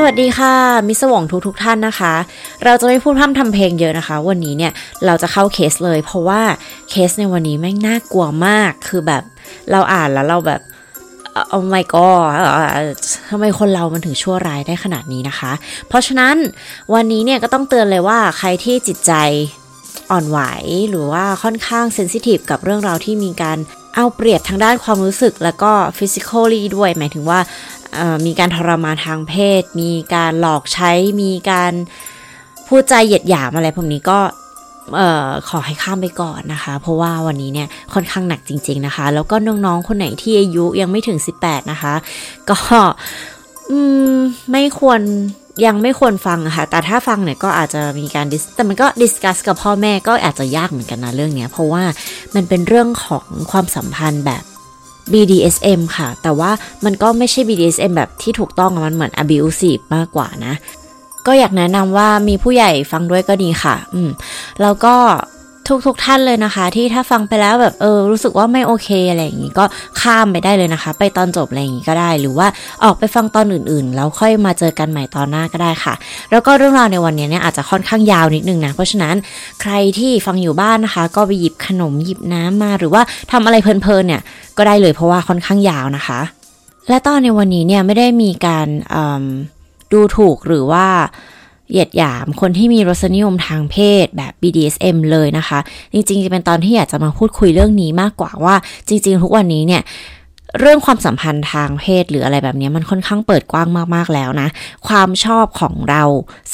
สวัสดีค่ะ มิสวงทุกทุกท่านนะคะ เราจะไม่พูดพร่ำทำเพลงเยอะนะคะ วันนี้เนี่ยเราจะเข้าเคสเลย เพราะว่าเคสในวันนี้แม่งน่ากลัวมากคือแบบเราอ่านแล้วเราแบบโอ้ไม่ก็ทำไมคนเรามันถึงชั่วร้ายได้ขนาดนี้นะคะ เพราะฉะนั้นวันนี้เนี่ยก็ต้องเตือนเลยว่าใครที่จิตใจอ่อนไหวหรือว่าค่อนข้างเซนซิทีฟกับเรื่องราวที่มีการเอาเปรียบทางด้านความรู้สึกแล้วก็physically ด้วย หมายถึงว่า มีการทรมานทางเพศ มีการหลอกใช้ มีการพูดจาเหยียดหยามอะไรพวกนี้ก็ขอให้ข้ามไปก่อนนะคะ เพราะว่าวันนี้เนี่ยค่อนข้างหนักจริง ๆนะคะ แล้วก็น้องๆคนไหนที่อายุยังไม่ถึง 18 นะคะ ก็ไม่ควรยังไม่ควรฟังอะค่ะ แต่ถ้าฟังเนี่ยก็อาจจะมีการ dis แต่มันก็ discuss กับพ่อแม่ก็อาจจะยากเหมือนกันนะเรื่องเนี้ย เพราะว่ามันเป็นเรื่องของความสัมพันธ์แบบ BDSM ค่ะ แต่ว่ามันก็ไม่ใช่ BDSM แบบที่ถูกต้องมันเหมือน abusive มากกว่านะ ก็อยากแนะนำว่ามีผู้ใหญ่ฟังด้วยก็ดีค่ะ อืม แล้วก็ ทุกทุกท่านเลยนะคะ ที่ถ้าฟังไปแล้วแบบเออรู้สึกว่าไม่โอเคอะไรอย่างนี้ก็ข้ามไปได้เลยนะคะ ไปตอนจบอะไรอย่างนี้ก็ได้ หรือว่าออกไปฟังตอนอื่นๆ แล้วค่อยมาเจอกันใหม่ตอนหน้าก็ได้ค่ะ แล้วก็เรื่องราวในวันนี้เนี่ยอาจจะค่อนข้างยาวนิดนึงนะเพราะฉะนั้นใครที่ฟังอยู่บ้านนะคะ ก็ไปหยิบขนมหยิบน้ำมา หรือว่าทำอะไรเพลินๆเนี่ยก็ได้เลยเพราะว่าค่อนข้างยาวนะคะ และตอนในวันนี้เนี่ยไม่ได้มีการดูถูกหรือว่า เหยียดหยามคนที่มีรสนิยมทางเพศแบบ BDSM เลยนะคะ จริงๆจะเป็นตอนที่อยากจะมาพูดคุยเรื่องนี้มากกว่าว่าจริง ๆ ทุกวันนี้เนี่ย เรื่องความสัมพันธ์ทางเพศหรืออะไรแบบนี้มันค่อนข้างเปิดกว้างมาก ๆ แล้วนะ ความชอบของเรา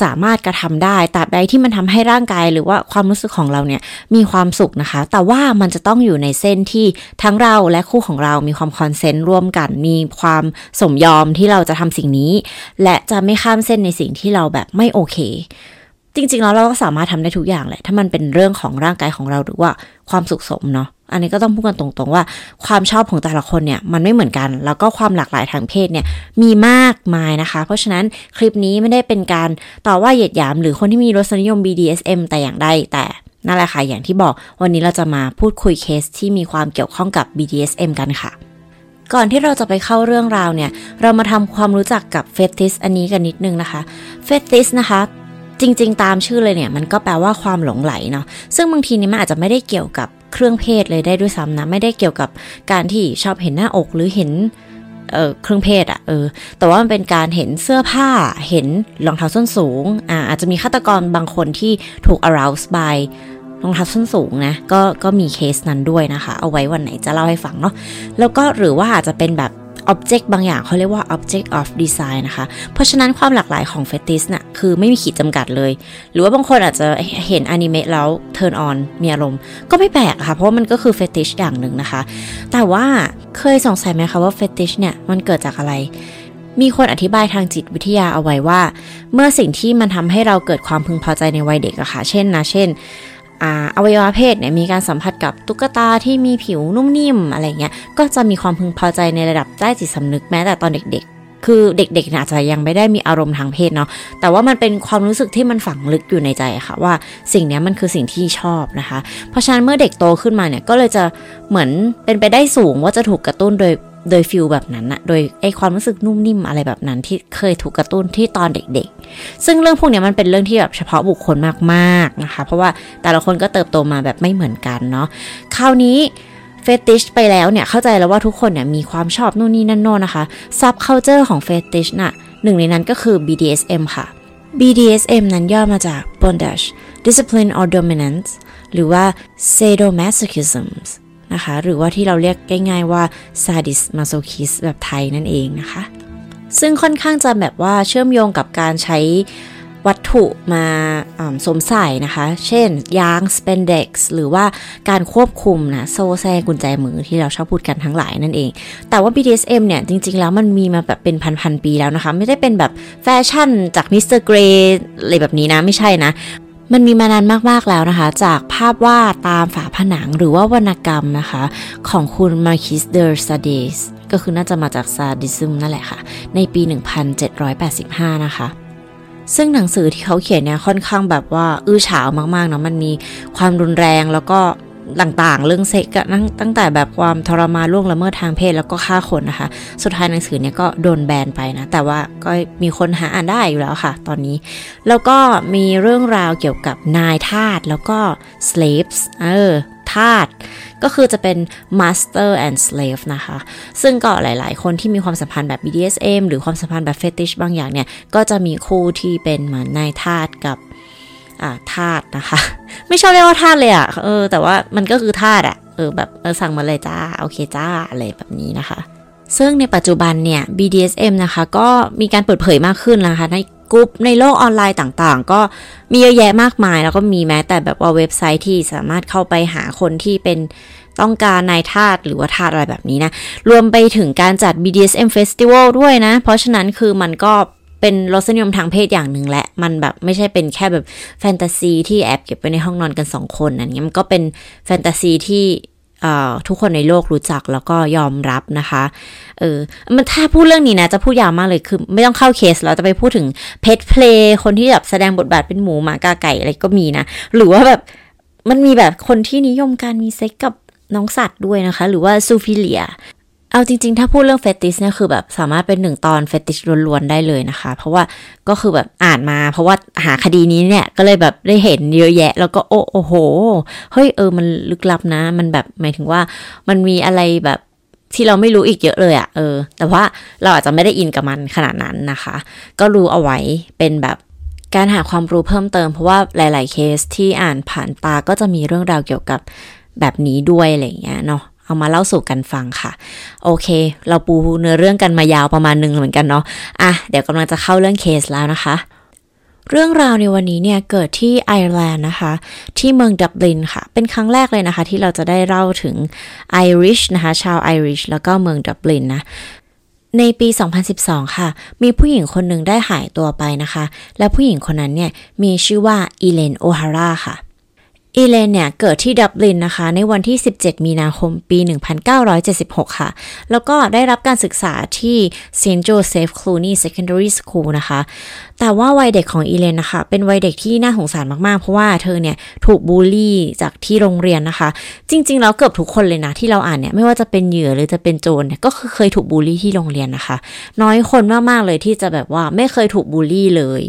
สามารถกระทำได้ตราบใดที่มันทำให้ร่างกายหรือว่าความรู้สึกของเราเนี่ยมีความสุขนะคะ แต่ว่ามันจะต้องอยู่ในเส้นที่ทั้งเราและคู่ของเรามีความคอนเซนต์ร่วมกัน มีความสมยอมที่เราจะทำสิ่งนี้ และจะไม่ข้ามเส้นในสิ่งที่เราแบบไม่โอเค จริง ๆ แล้วเราก็สามารถทำได้ทุกอย่างแหละ ถ้ามันเป็นเรื่องของร่างกายของเราหรือว่าความสุขสมเนาะ อันนี้ก็ต้องพูดกันตรงๆว่า ความชอบของแต่ละคนเนี่ยมันไม่เหมือนกัน แล้วก็ความหลากหลายทางเพศเนี่ยมีมากมายนะคะ เพราะฉะนั้นคลิปนี้ไม่ได้เป็นการต่อว่าเหยียดหยามหรือคนที่มีรสนิยม BDSM แต่อย่างใดแต่นั่นแหละค่ะ อย่างที่บอกวันนี้เราจะมาพูดคุยเคสที่มีความเกี่ยวข้องกับ BDSM กันค่ะ ก่อนที่เราจะไปเข้าเรื่องราวเนี่ย เรามาทำความรู้จักกับเฟติสอันนี้กันนิดนึงนะคะ เฟติสนะคะ จริง ๆ ตามชื่อเลยเนี่ย มันก็แปลว่าความหลงไหลเนาะซึ่งบางทีนี่มันอาจจะไม่ได้เกี่ยวกับเครื่องเพศเลยได้ด้วยซ้ำนะไม่ได้เกี่ยวกับการที่ชอบเห็นหน้าอกหรือเห็นเออเครื่องเพศอะเออ แต่ว่ามันเป็นการเห็นเสื้อผ้า เห็นรองเท้าส้นสูง อ่า อาจจะมีฆาตกรบางคนที่ถูก arouse by รองเท้าส้นสูงนะ ก็ ก็มีเคสนั้นด้วยนะคะ เอาไว้วันไหนจะเล่าให้ฟังเนาะ แล้วก็หรือว่าอาจจะเป็นแบบ อ็อบเจกต์บางอย่างเขาเรียกว่า object of design นะคะ เพราะฉะนั้นความหลากหลายของเฟติสน่ะคือไม่มีขีดจำกัดเลย หรือว่าบางคนอาจจะเห็นอนิเมะแล้ว turn on มีอารมณ์ ก็ไม่แปลกค่ะ เพราะมันก็คือเฟติชอย่างหนึ่งนะคะ แต่ว่าเคยสงสัยไหมคะว่าเฟติชเนี่ยมันเกิดจากอะไรมีคนอธิบายทางจิตวิทยาเอาไว้ว่า เมื่อสิ่งที่มันทำให้เราเกิดความพึงพอใจในวัยเด็กอะค่ะ เช่นนะ เช่น อวัยวะเพศเนี่ยมีการสัมผัสกับตุ๊กตาที่มีผิวนุ่มนิ่มอะไรเงี้ยก็จะมีความพึงพอใจในระดับใต้จิตสำนึกแม้แต่ตอนเด็กๆ คือเด็กๆอาจจะยังไม่ได้มีอารมณ์ทางเพศเนาะแต่ว่ามันเป็นความรู้สึกที่มันฝังลึกอยู่ในใจค่ะว่าสิ่งนี้มันคือสิ่งที่ชอบนะคะ เพราะฉะนั้นเมื่อเด็กโตขึ้นมาเนี่ยก็เลยจะเหมือนเป็นไปได้สูงว่าจะถูกกระตุ้นโดย โดย feel แบบนั้นอะโดยไอความรู้สึกนุ่มนิ่มอะไรแบบนั้นที่เคยถูกกระตุ้นที่ตอนเด็กๆ ซึ่งเรื่องพวกนี้มันเป็นเรื่องที่แบบเฉพาะบุคคลมากๆนะคะ เพราะว่าแต่ละคนก็เติบโตมาแบบไม่เหมือนกันเนาะ คราวนี้ fetish ไปแล้วเนี่ยเข้าใจแล้วว่าทุกคนเนี่ยมีความชอบนู่นนี่นั่นโน่นนะคะsubculture ของ fetish น่ะหนึ่งในนั้นก็คือ BDSM ค่ะ BDSM นั้นย่อมาจาก bondage discipline or dominance หรือว่า sadomasochism นะคะ หรือว่าที่เราเรียกง่ายๆว่า sadist masochist แบบไทยนั่นเองนะคะ ซึ่งค่อนข้างจะแบบว่าเชื่อมโยงกับการใช้วัตถุมาสวมใส่นะคะ เช่น ยางสเปนเด็กซ์หรือว่าการควบคุมนะ โซ่แส้กุญแจมือที่เราชอบพูดกันทั้งหลายนั่นเอง แต่ว่า BDSM เนี่ย จริง ๆ แล้วมันมีมาแบบเป็นพัน ๆ ปีแล้วนะคะ ไม่ได้เป็นแบบแฟชั่นจาก Mister Grey อะไรแบบนี้นะ ไม่ใช่นะ มันมีมานานมากๆแล้วนะคะ จากภาพวาดตามฝาผนังหรือว่าวรรณกรรมนะคะ ของคุณ Marquis de Sade ก็คือน่าจะมาจาก sadism นั่นแหละค่ะ ในปี 1785 นะคะซึ่งหนังสือที่เขาเขียนเนี่ยค่อนข้างแบบว่าอื้อฉาวมากๆเนาะมันมีความรุนแรงแล้วก็ ต่างๆ เรื่องเซ็กอะตั้งแต่แบบความทรมานล่วงละเมิดทางเพศแล้วก็ฆ่าคนนะคะ สุดท้ายหนังสือเนี่ยก็โดนแบนไปนะ แต่ว่าก็มีคนหาอ่านได้อยู่แล้วค่ะ ตอนนี้ แล้วก็มีเรื่องราวเกี่ยวกับนายทาสแล้วก็ slaves เออทาสก็คือจะเป็น master and slave นะคะ ซึ่งก็หลาย ๆ คนที่มีความสัมพันธ์แบบ BDSM หรือความสัมพันธ์แบบ fetish บางอย่างเนี่ย ก็จะมีคู่ที่เป็นเหมือนนายทาสกับ ทาสนะคะ ไม่ชอบเรียกว่าทาสเลยอะ่ะเออแต่ว่ามันก็คือทาสอะ่ะเออแบบเออสั่งมาเลยจ้าโอเคจ้าอะไรแบบนี้นะคะ ซึ่งในปัจจุบันเนี่ย BDSM นะคะ ก็มีการเปิดเผยมากขึ้นนะคะ ในกลุ่มในโลกออนไลน์ต่างๆ ก็มีเยอะแยะมากมาย แล้วก็มีแม้แต่แบบว่าเว็บไซต์ที่สามารถเข้าไปหาคนที่เป็นต้องการนายทาสหรือว่าทาสอะไรแบบนี้นะ รวมไปถึงการจัด BDSM Festival ด้วยนะ เพราะฉะนั้นคือมันก็ เป็นรสนิยมทางเพศอย่างหนึ่งและ มันแบบไม่ใช่เป็นแค่แบบแฟนตาซีที่แอบเก็บไว้ในห้องนอนกันสองคนอันนี้มันก็เป็นแฟนตาซีที่ทุกคนในโลกรู้จักแล้วก็ยอมรับนะคะ เออ มันถ้าพูดเรื่องนี้นะ จะพูดยาวมากเลยคือ ไม่ต้องเข้าเคสเราจะไปพูดถึง pet play คนที่แบบแสดงบทบาทเป็นหมูหมากาไก่อะไรก็มีนะ หรือว่าแบบมันมีแบบคนที่นิยมการมีเซ็กซ์กับน้องสัตว์ด้วยนะคะ หรือว่า zoophilia เอาจริงๆ ถ้าพูดเรื่องเฟติชเนี่ยคือแบบสามารถเป็นหนึ่งตอนเฟติชล้วนๆได้เลยนะคะ เพราะว่าก็คือแบบอ่านมา เพราะว่าหาคดีนี้เนี่ยก็เลยแบบได้เห็นเยอะแยะ แล้วก็โอ้โอ้โหเฮ้ยเออมันลึกลับนะ มันแบบหมายถึงว่ามันมีอะไรแบบที่เราไม่รู้อีกเยอะเลยอะเออ แต่ว่าเราอาจจะไม่ได้อินกับมันขนาดนั้นนะคะ ก็รู้เอาไว้เป็นแบบการหาความรู้เพิ่มเติม เพราะว่าหลาย ๆ เคสที่อ่านผ่านตาก็จะมีเรื่องราวเกี่ยวกับแบบนี้ด้วยอะไรเงี้ยเนาะ เอามาเล่าสู่กันฟังค่ะ โอเค เราปูเนื้อเรื่องกันมายาวประมาณหนึ่งเหมือนกันเนาะอะเดี๋ยวกำลังจะเข้าเรื่องเคสแล้วนะคะ เรื่องราวในวันนี้เนี่ยเกิดที่ไอร์แลนด์นะคะ ที่เมืองดับลินค่ะ เป็นครั้งแรกเลยนะคะ ที่เราจะได้เล่าถึงไอริชนะคะ ชาวไอริชแล้วก็เมืองดับลินนะในปี 2012 ค่ะ มีผู้หญิงคนหนึ่งได้หายตัวไปนะคะ และผู้หญิงคนนั้นเนี่ยมีชื่อว่าอีเลนโอฮาร่าค่ะ อีเลนเนี่ยเกิดที่ดับลินนะคะ ในวันที่ 17 มีนาคมปี 1976 ค่ะ แล้วก็ได้รับการศึกษาที่ St. Joseph Cluny Secondary School นะคะ แต่ว่าวัยเด็กของอีเลนนะคะ เป็นวัยเด็กที่น่าสงสารมาก ๆ เพราะว่าเธอเนี่ยถูกบูลลี่จากที่โรงเรียนนะคะ จริง ๆ แล้วเกือบทุกคนเลยนะ ที่เราอ่านเนี่ย ไม่ว่าจะเป็นเหยื่อหรือจะเป็นโจรเนี่ยก็คือเคยถูกบูลลี่ที่โรงเรียนนะคะ น้อยคนมาก ๆ เลยที่จะแบบว่าไม่เคยถูกบูลลี่เลย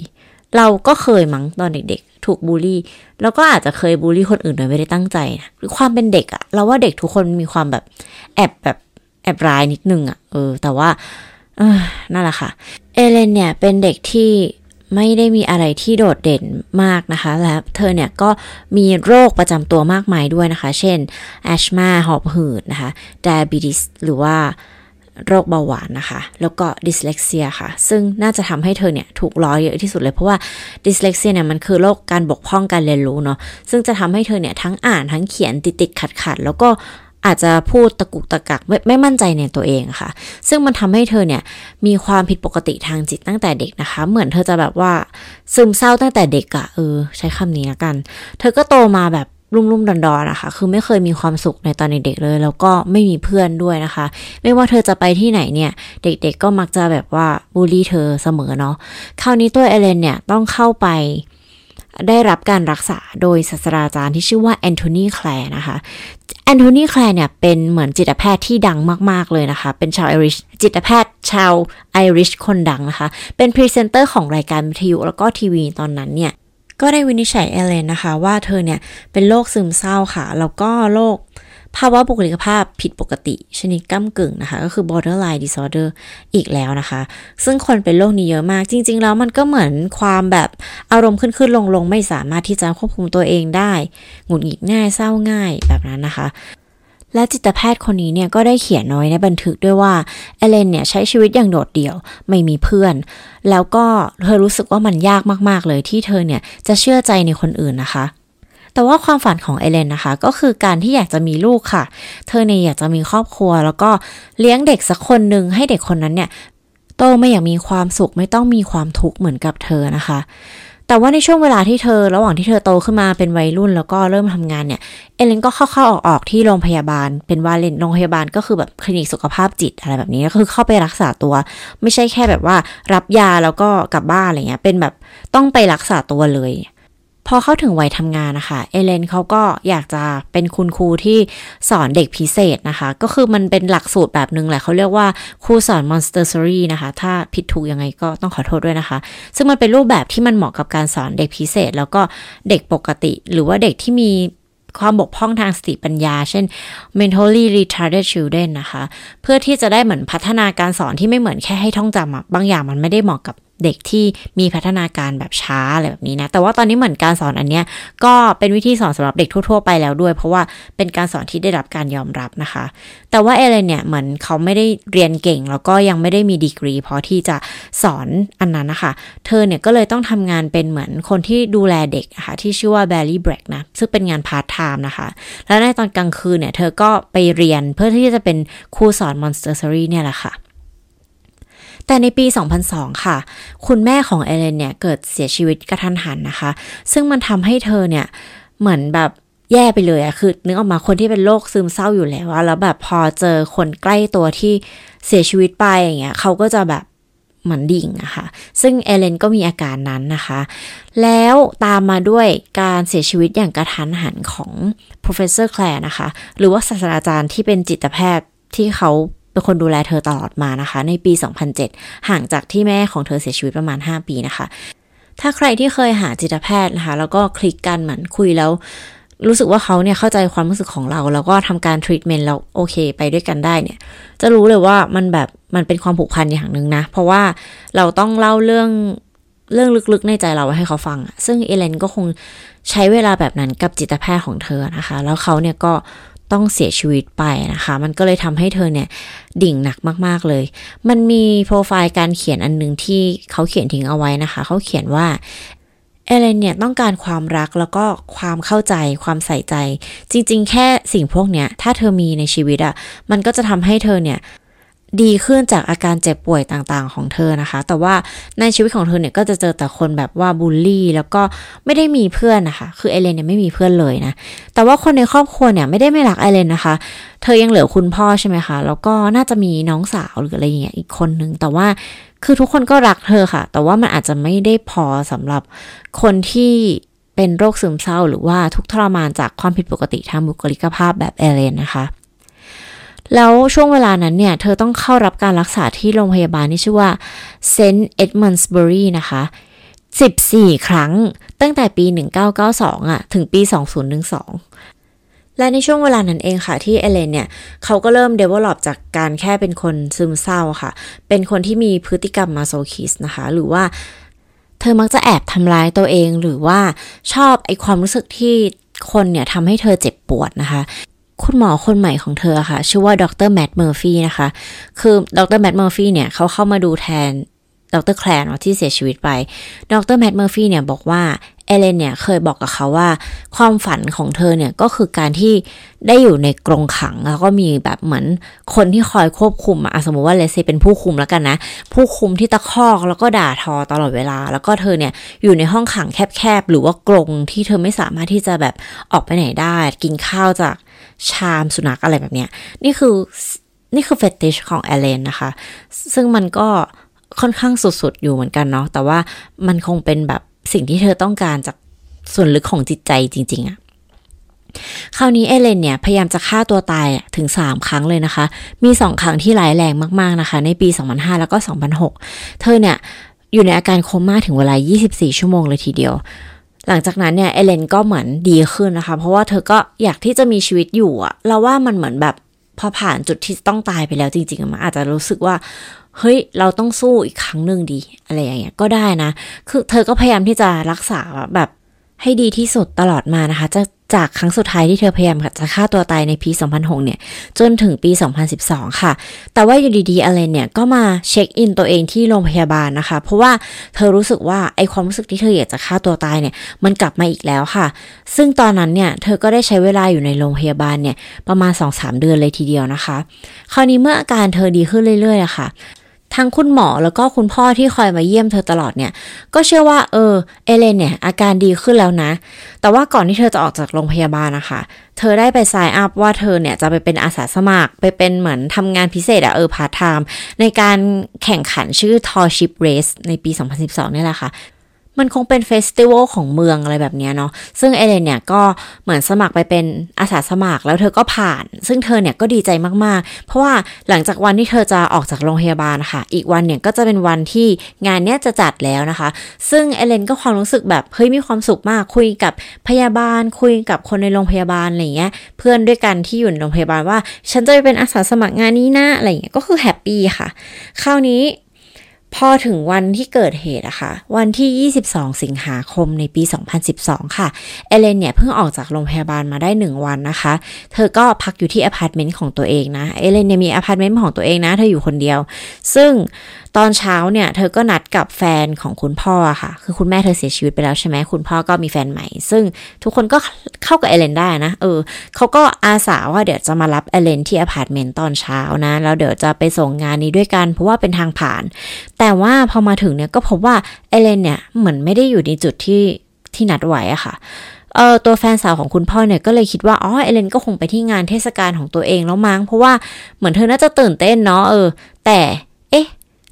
เราก็เคยมั้งตอนเด็กๆ ถูกบูลลี่ แล้วก็อาจจะเคยบูลลี่คนอื่นโดยไม่ได้ตั้งใจนะหรือความเป็นเด็กอะเราว่าเด็กทุกคนมีความแบบแอบแบบแอบร้ายนิดนึงอะเออ แต่ว่าเออนั่นแหละค่ะ เอเลนเนี่ยเป็นเด็กที่ไม่ได้มีอะไรที่โดดเด่นมากนะคะ และเธอเนี่ยก็มีโรคประจำตัวมากมายด้วยนะคะ เช่นแอชมาหอบหืดนะคะดาบิดิสหรือว่า โรคเบาหวานนะคะ แล้วก็ดิสเลกเซียค่ะ ซึ่งน่าจะทำให้เธอเนี่ยถูกล้อเยอะที่สุดเลย เพราะว่าดิสเลกเซียเนี่ยมันคือโรคการบกพร่องการเรียนรู้เนาะ ซึ่งจะทำให้เธอเนี่ยทั้งอ่านทั้งเขียนติดติดขัดขัดแล้วก็อาจจะพูดตะกุกตะกักไม่ไม่มั่นใจในตัวเองค่ะ ซึ่งมันทำให้เธอเนี่ยมีความผิดปกติทางจิตตั้งแต่เด็กนะคะ เหมือนเธอจะแบบว่าซึมเศร้าตั้งแต่เด็กอะเออ ใช้คำนี้ละกัน เธอก็โตมาแบบ ลุ่มๆดอนๆนะคะ คือไม่เคยมีความสุขในตอนเด็กๆเลย แล้วก็ไม่มีเพื่อนด้วยนะคะ ไม่ว่าเธอจะไปที่ไหนเนี่ย เด็กๆก็มักจะแบบว่าบูลลี่เธอเสมอเนาะ คราวนี้ตัวเอเลนเนี่ยต้องเข้าไปได้รับการรักษาโดยศาสตราจารย์ที่ชื่อว่าแอนโทนีแคลร์นะคะ แอนโทนีแคลร์เนี่ยเป็นเหมือนจิตแพทย์ที่ดังมาก ๆ เลยนะคะ เป็นชาวไอริชจิตแพทย์ชาวไอริชคนดังนะคะ เป็นพรีเซนเตอร์ของรายการวิทยุแล้วก็ทีวีตอนนั้นเนี่ย ก็ได้วินิจฉัยเอเลนนะคะ ว่าเธอเนี่ยเป็นโรคซึมเศร้าค่ะ แล้วก็โรคภาวะบุคลิกภาพผิดปกติชนิดก้ากึ่งนะคะ ก็คือ borderline disorder อีกแล้วนะคะ ซึ่งคนเป็นโรคนี้เยอะมาก จริง ๆ แล้วมันก็เหมือนความแบบอารมณ์ขึ้นขึ้นลงลงไม่สามารถที่จะควบคุมตัวเองได้ หงุดหงิดง่ายเศร้าง่ายแบบนั้นนะคะ และจิตแพทย์คนนี้เนี่ยก็ได้เขียนน้อยในบันทึกด้วยว่าเอเลนเนี่ยใช้ชีวิตอย่างโดดเดี่ยวไม่มีเพื่อน แล้วก็เธอรู้สึกว่ามันยากมากๆเลยที่เธอเนี่ยจะเชื่อใจในคนอื่นนะคะ แต่ว่าความฝันของเอเลนนะคะ ก็คือการที่อยากจะมีลูกค่ะ เธอเนี่ยอยากจะมีครอบครัว แล้วก็เลี้ยงเด็กสักคนหนึ่งให้เด็กคนนั้นเนี่ยโตมาอย่างมีความสุขไม่ต้องมีความทุกข์เหมือนกับเธอนะคะ แต่ว่าในช่วงเวลาที่เธอ ระหว่างที่เธอโตขึ้นมาเป็นวัยรุ่นแล้วก็เริ่มทำงานเนี่ย เอเลนก็เข้าๆออกๆที่โรงพยาบาล เป็นวาเลนโรงพยาบาลก็คือแบบคลินิกสุขภาพจิตอะไรแบบนี้ก็คือเข้าไปรักษาตัว ไม่ใช่แค่แบบว่ารับยาแล้วก็กลับบ้านอะไรเงี้ย เป็นแบบต้องไปรักษาตัวเลย พอเข้าถึงวัยทำงานนะคะ เอเลนเขาก็อยากจะเป็นคุณครูที่สอนเด็กพิเศษนะคะ ก็คือมันเป็นหลักสูตรแบบนึงแหละเขาเรียกว่าครูสอน Montessori นะคะ ถ้าผิดถูกยังไงก็ต้องขอโทษด้วยนะคะ ซึ่งมันเป็นรูปแบบที่มันเหมาะกับการสอนเด็กพิเศษ แล้วก็เด็กปกติ หรือว่าเด็กที่มีความบกพร่องทางสติปัญญา เช่น mentally retarded children นะคะ เพื่อที่จะได้เหมือนพัฒนาการสอนที่ไม่เหมือนแค่ให้ท่องจำอะบางอย่างมันไม่ได้เหมาะกับ เด็กที่มีพัฒนาการแบบช้าอะไรแบบนี้นะ แต่ว่าตอนนี้เหมือนการสอนอันเนี้ยก็เป็นวิธีสอนสำหรับเด็กทั่วๆไปแล้วด้วย เพราะว่าเป็นการสอนที่ได้รับการยอมรับนะคะ แต่ว่าเอเลนเนี่ยเหมือนเขาไม่ได้เรียนเก่ง แล้วก็ยังไม่ได้มีดีกรีพอที่จะสอนอันนั้นนะคะ เธอเนี่ยก็เลยต้องทำงานเป็นเหมือนคนที่ดูแลเด็กนะคะที่ชื่อว่าแบลลี่แบรกนะ ซึ่งเป็นงานพาร์ทไทม์นะคะ แล้วในตอนกลางคืนเนี่ยเธอก็ไปเรียนเพื่อที่จะเป็นครูสอน Montessori เนี่ยแหละค่ะ แต่ในปี 2002 ค่ะ คุณแม่ของเอเลนเนี่ยเกิดเสียชีวิตกระทันหันนะคะ ซึ่งมันทำให้เธอเนี่ยเหมือนแบบแย่ไปเลยอะคือนึกออกมะคนที่เป็นโรคซึมเศร้าอยู่แล้วแล้วแบบพอเจอคนใกล้ตัวที่เสียชีวิตไปอย่างเงี้ยเขาก็จะแบบเหมือนดิ่งอะคะ่ะ ซึ่งเอเลนก็มีอาการนั้นนะคะ แล้วตามมาด้วยการเสียชีวิตอย่างกระทันหันของ professor Clare นะคะ หรือว่าศาสตราจารย์ที่เป็นจิตแพทย์ที่เขา เป็นคนดูแลเธอตลอดมานะคะ ในปี 2007 ห่างจากที่แม่ของเธอเสียชีวิตประมาณ 5 ปีนะคะ ถ้าใครที่เคยหาจิตแพทย์นะคะ แล้วก็คลิกกันเหมือนคุยแล้วรู้สึกว่าเขาเนี่ยเข้าใจความรู้สึกของเรา แล้วก็ทำการทรีทเมนต์แล้วโอเคไปด้วยกันได้เนี่ย จะรู้เลยว่ามันแบบมันเป็นความผูกพันอย่างหนึ่งนะ เพราะว่าเราต้องเล่าเรื่องเรื่องลึกๆในใจเราให้เขาฟัง ซึ่งเอเลนก็คงใช้เวลาแบบนั้นกับจิตแพทย์ของเธอนะคะ แล้วเขาเนี่ยก็ ต้องเสียชีวิตไปนะคะ มันก็เลยทำให้เธอเนี่ยดิ่งหนักมาก ๆ เลย มันมีโปรไฟล์การเขียนอันหนึ่งที่เขาเขียนทิ้งเอาไว้นะคะ เขาเขียนว่าเอเลนเนี่ยต้องการความรักแล้วก็ความเข้าใจความใส่ใจ จริง ๆ แค่สิ่งพวกเนี้ยถ้าเธอมีในชีวิตอะ่ะ มันก็จะทำให้เธอเนี่ย ดีขึ้นจากอาการเจ็บป่วยต่างๆของเธอนะคะ แต่ว่าในชีวิตของเธอเนี่ยก็จะเจอแต่คนแบบว่าบูลลี่ แล้วก็ไม่ได้มีเพื่อนนะคะ คือเอเลนเนี่ยไม่มีเพื่อนเลยนะ แต่ว่าคนในครอบครัวเนี่ยไม่ได้ไม่รักเอเลนนะคะ เธอยังเหลือคุณพ่อใช่ไหมคะ แล้วก็น่าจะมีน้องสาวหรืออะไรอย่างเงี้ยอีกคนนึง แต่ว่าคือทุกคนก็รักเธอค่ะ แต่ว่ามันอาจจะไม่ได้พอสำหรับคนที่เป็นโรคซึมเศร้า หรือว่าทุกทรมานจากความผิดปกติทางบุคลิกภาพแบบเอเลนนะคะ แล้วช่วงเวลานั้นเนี่ย เธอต้องเข้ารับการรักษาที่โรงพยาบาลที่ชื่อว่า St. Edmundsbury นะคะ 14 ครั้งตั้งแต่ปี 1992อะถึงปี 2012 และในช่วงเวลานั้นเองค่ะที่เอเลนเนี่ย เขาก็เริ่ม develop จากการแค่เป็นคนซึมเศร้าค่ะ เป็นคนที่มีพฤติกรรม masochist นะคะ หรือว่าเธอมักจะแอบทำร้ายตัวเองหรือว่าชอบไอ้ความรู้สึกที่คนเนี่ยทำให้เธอเจ็บปวดนะคะ คุณหมอคนใหม่ของเธอค่ะ ชื่อว่าดร. Matt Murphy นะคะ คือดร. Matt Murphy เนี่ยเขาเข้ามาดูแทนดร. Clare ที่เสียชีวิตไป ดร. Matt Murphy เนี่ยบอกว่าเอเลนเนี่ยเคยบอกกับเขาว่า ความฝันของเธอเนี่ยก็คือการที่ได้อยู่ในกรงขัง แล้วก็มีแบบเหมือนคนที่คอยควบคุมอะสมมติว่าเลเซเป็นผู้คุมแล้วกันนะ ผู้คุมที่ตะคอกแล้วก็ด่าทอตลอดเวลา แล้วก็เธอเนี่ยอยู่ในห้องขังแคบๆ หรือว่ากรงที่เธอไม่สามารถที่จะแบบออกไปไหนได้ กินข้าวจาก ชามสุนัขอะไรแบบเนี้ย นี่คือนี่คือเฟติชของแอลเลนนะคะ ซึ่งมันก็ค่อนข้างสุดๆ อยู่เหมือนกันเนาะ แต่ว่ามันคงเป็นแบบสิ่งที่เธอต้องการจากส่วนลึกของจิตใจจริง ๆอะคราวนี้เอเลนเนี่ย พยายามจะฆ่าตัวตายถึง 3 ครั้งเลยนะคะ มี 2 ครั้งที่ร้ายแรงมาก ๆ นะคะ ในปี 2005 แล้วก็ 2006 เธอเนี่ย อยู่ในอาการโคม่าถึงเวลา 24 ชั่วโมงเลยทีเดียว หลังจากนั้นเนี่ยเอเลนก็เหมือนดีขึ้นนะคะ เพราะว่าเธอก็อยากที่จะมีชีวิตอยู่อะเราว่ามันเหมือนแบบพอผ่านจุดที่ต้องตายไปแล้วจริงๆมันอาจจะรู้สึกว่า เฮ้ย เราต้องสู้อีกครั้งหนึ่งดีอะไรอย่างเงี้ยก็ได้นะ คือเธอก็พยายามที่จะรักษาแบบให้ดีที่สุดตลอดมานะคะ จะ จากครั้งสุดท้ายที่เธอพยายามจะฆ่าตัวตายในปี 2006 เนี่ย จนถึงปี 2012 ค่ะ แต่ว่าอยู่ดีๆอเลนเนี่ยก็มาเช็คอินตัวเองที่โรงพยาบาลนะคะ เพราะว่าเธอรู้สึกว่าไอความรู้สึกที่เธออยากจะฆ่าตัวตายเนี่ย มันกลับมาอีกแล้วค่ะ ซึ่งตอนนั้นเนี่ย เธอก็ได้ใช้เวลาอยู่ในโรงพยาบาลเนี่ยประมาณ 2-3 เดือนเลยทีเดียวนะคะ คราวนี้เมื่ออาการเธอดีขึ้นเรื่อยๆอะค่ะ ทั้งคุณหมอแล้วก็คุณพ่อที่คอยมาเยี่ยมเธอตลอดเนี่ย ก็เชื่อว่าเออเอเลนเนี่ย อาการดีขึ้นแล้วนะ แต่ว่าก่อนที่เธอจะออกจากโรงพยาบาลนะคะ เธอได้ไป sign up ว่าเธอเนี่ยจะไปเป็นอาสาสมัคร ไปเป็นเหมือนทำงานพิเศษอะเออพาร์ทไทม์ในการแข่งขันชื่อ Tall Ships Race ในปี 2012นี่แหละค่ะ มันคงเป็น festival ของเมืองอะไรแบบนี้เนาะ ซึ่งเอเลนเนี่ยก็เหมือนสมัครไปเป็นอาสาสมัครแล้วเธอก็ผ่าน ซึ่งเธอเนี่ยก็ดีใจมากๆ เพราะว่าหลังจากวันที่เธอจะออกจากโรงพยาบาลค่ะ อีกวันเนี่ยก็จะเป็นวันที่งานเนี้ยจะจัดแล้วนะคะ ซึ่งเอเลนก็ความรู้สึกแบบเฮ้ยมีความสุขมาก คุยกับพยาบาล คุยกับคนในโรงพยาบาลอะไรเงี้ย เพื่อนด้วยกันที่อยู่ในโรงพยาบาลว่า ฉันจะไปเป็นอาสาสมัครงานนี้นะอะไรเงี้ย ก็คือ happy ค่ะ คราวนี้ พอถึงวันที่เกิดเหตุอะคะ่ะ วันที่ 22 สิงหาคมในปี 2012 ค่ะ เอเลนเนี่ยเพิ่งออกจากโรงพยาบาลมาได้ 1 วันนะคะ เธอก็พักอยู่ที่อพาร์ตเมนต์ของตัวเองนะ เอเลนเนี่ยมีอพาร์ตเมนต์ของตัวเองนะ เธออยู่คนเดียว ซึ่ง ตอนเช้าเนี่ยเธอก็นัดกับแฟนของคุณพ่อค่ะ คือคุณแม่เธอเสียชีวิตไปแล้วใช่ไหมคุณพ่อก็มีแฟนใหม่ ซึ่งทุกคนก็เข้ากับเอเลนได้นะ เออเขาก็อาสาว่าเดี๋ยวจะมารับเอเลนที่อพาร์ตเมนต์ตอนเช้านะ แล้วเดี๋ยวจะไปส่งงานนี้ด้วยกัน เพราะว่าเป็นทางผ่าน แต่ว่าพอมาถึงเนี่ยก็พบว่าเอเลนเนี่ยเหมือนไม่ได้อยู่ในจุดที่ที่นัดไว้อะค่ะเออตัวแฟนสาวของคุณพ่อเนี่ยก็เลยคิดว่าอ๋อเอเลนก็คงไปที่งานเทศกาลของตัวเองแล้วมั้งเพราะว่าเหมือนเธอน่าจะตื่นเต้นเนาะเออ แต่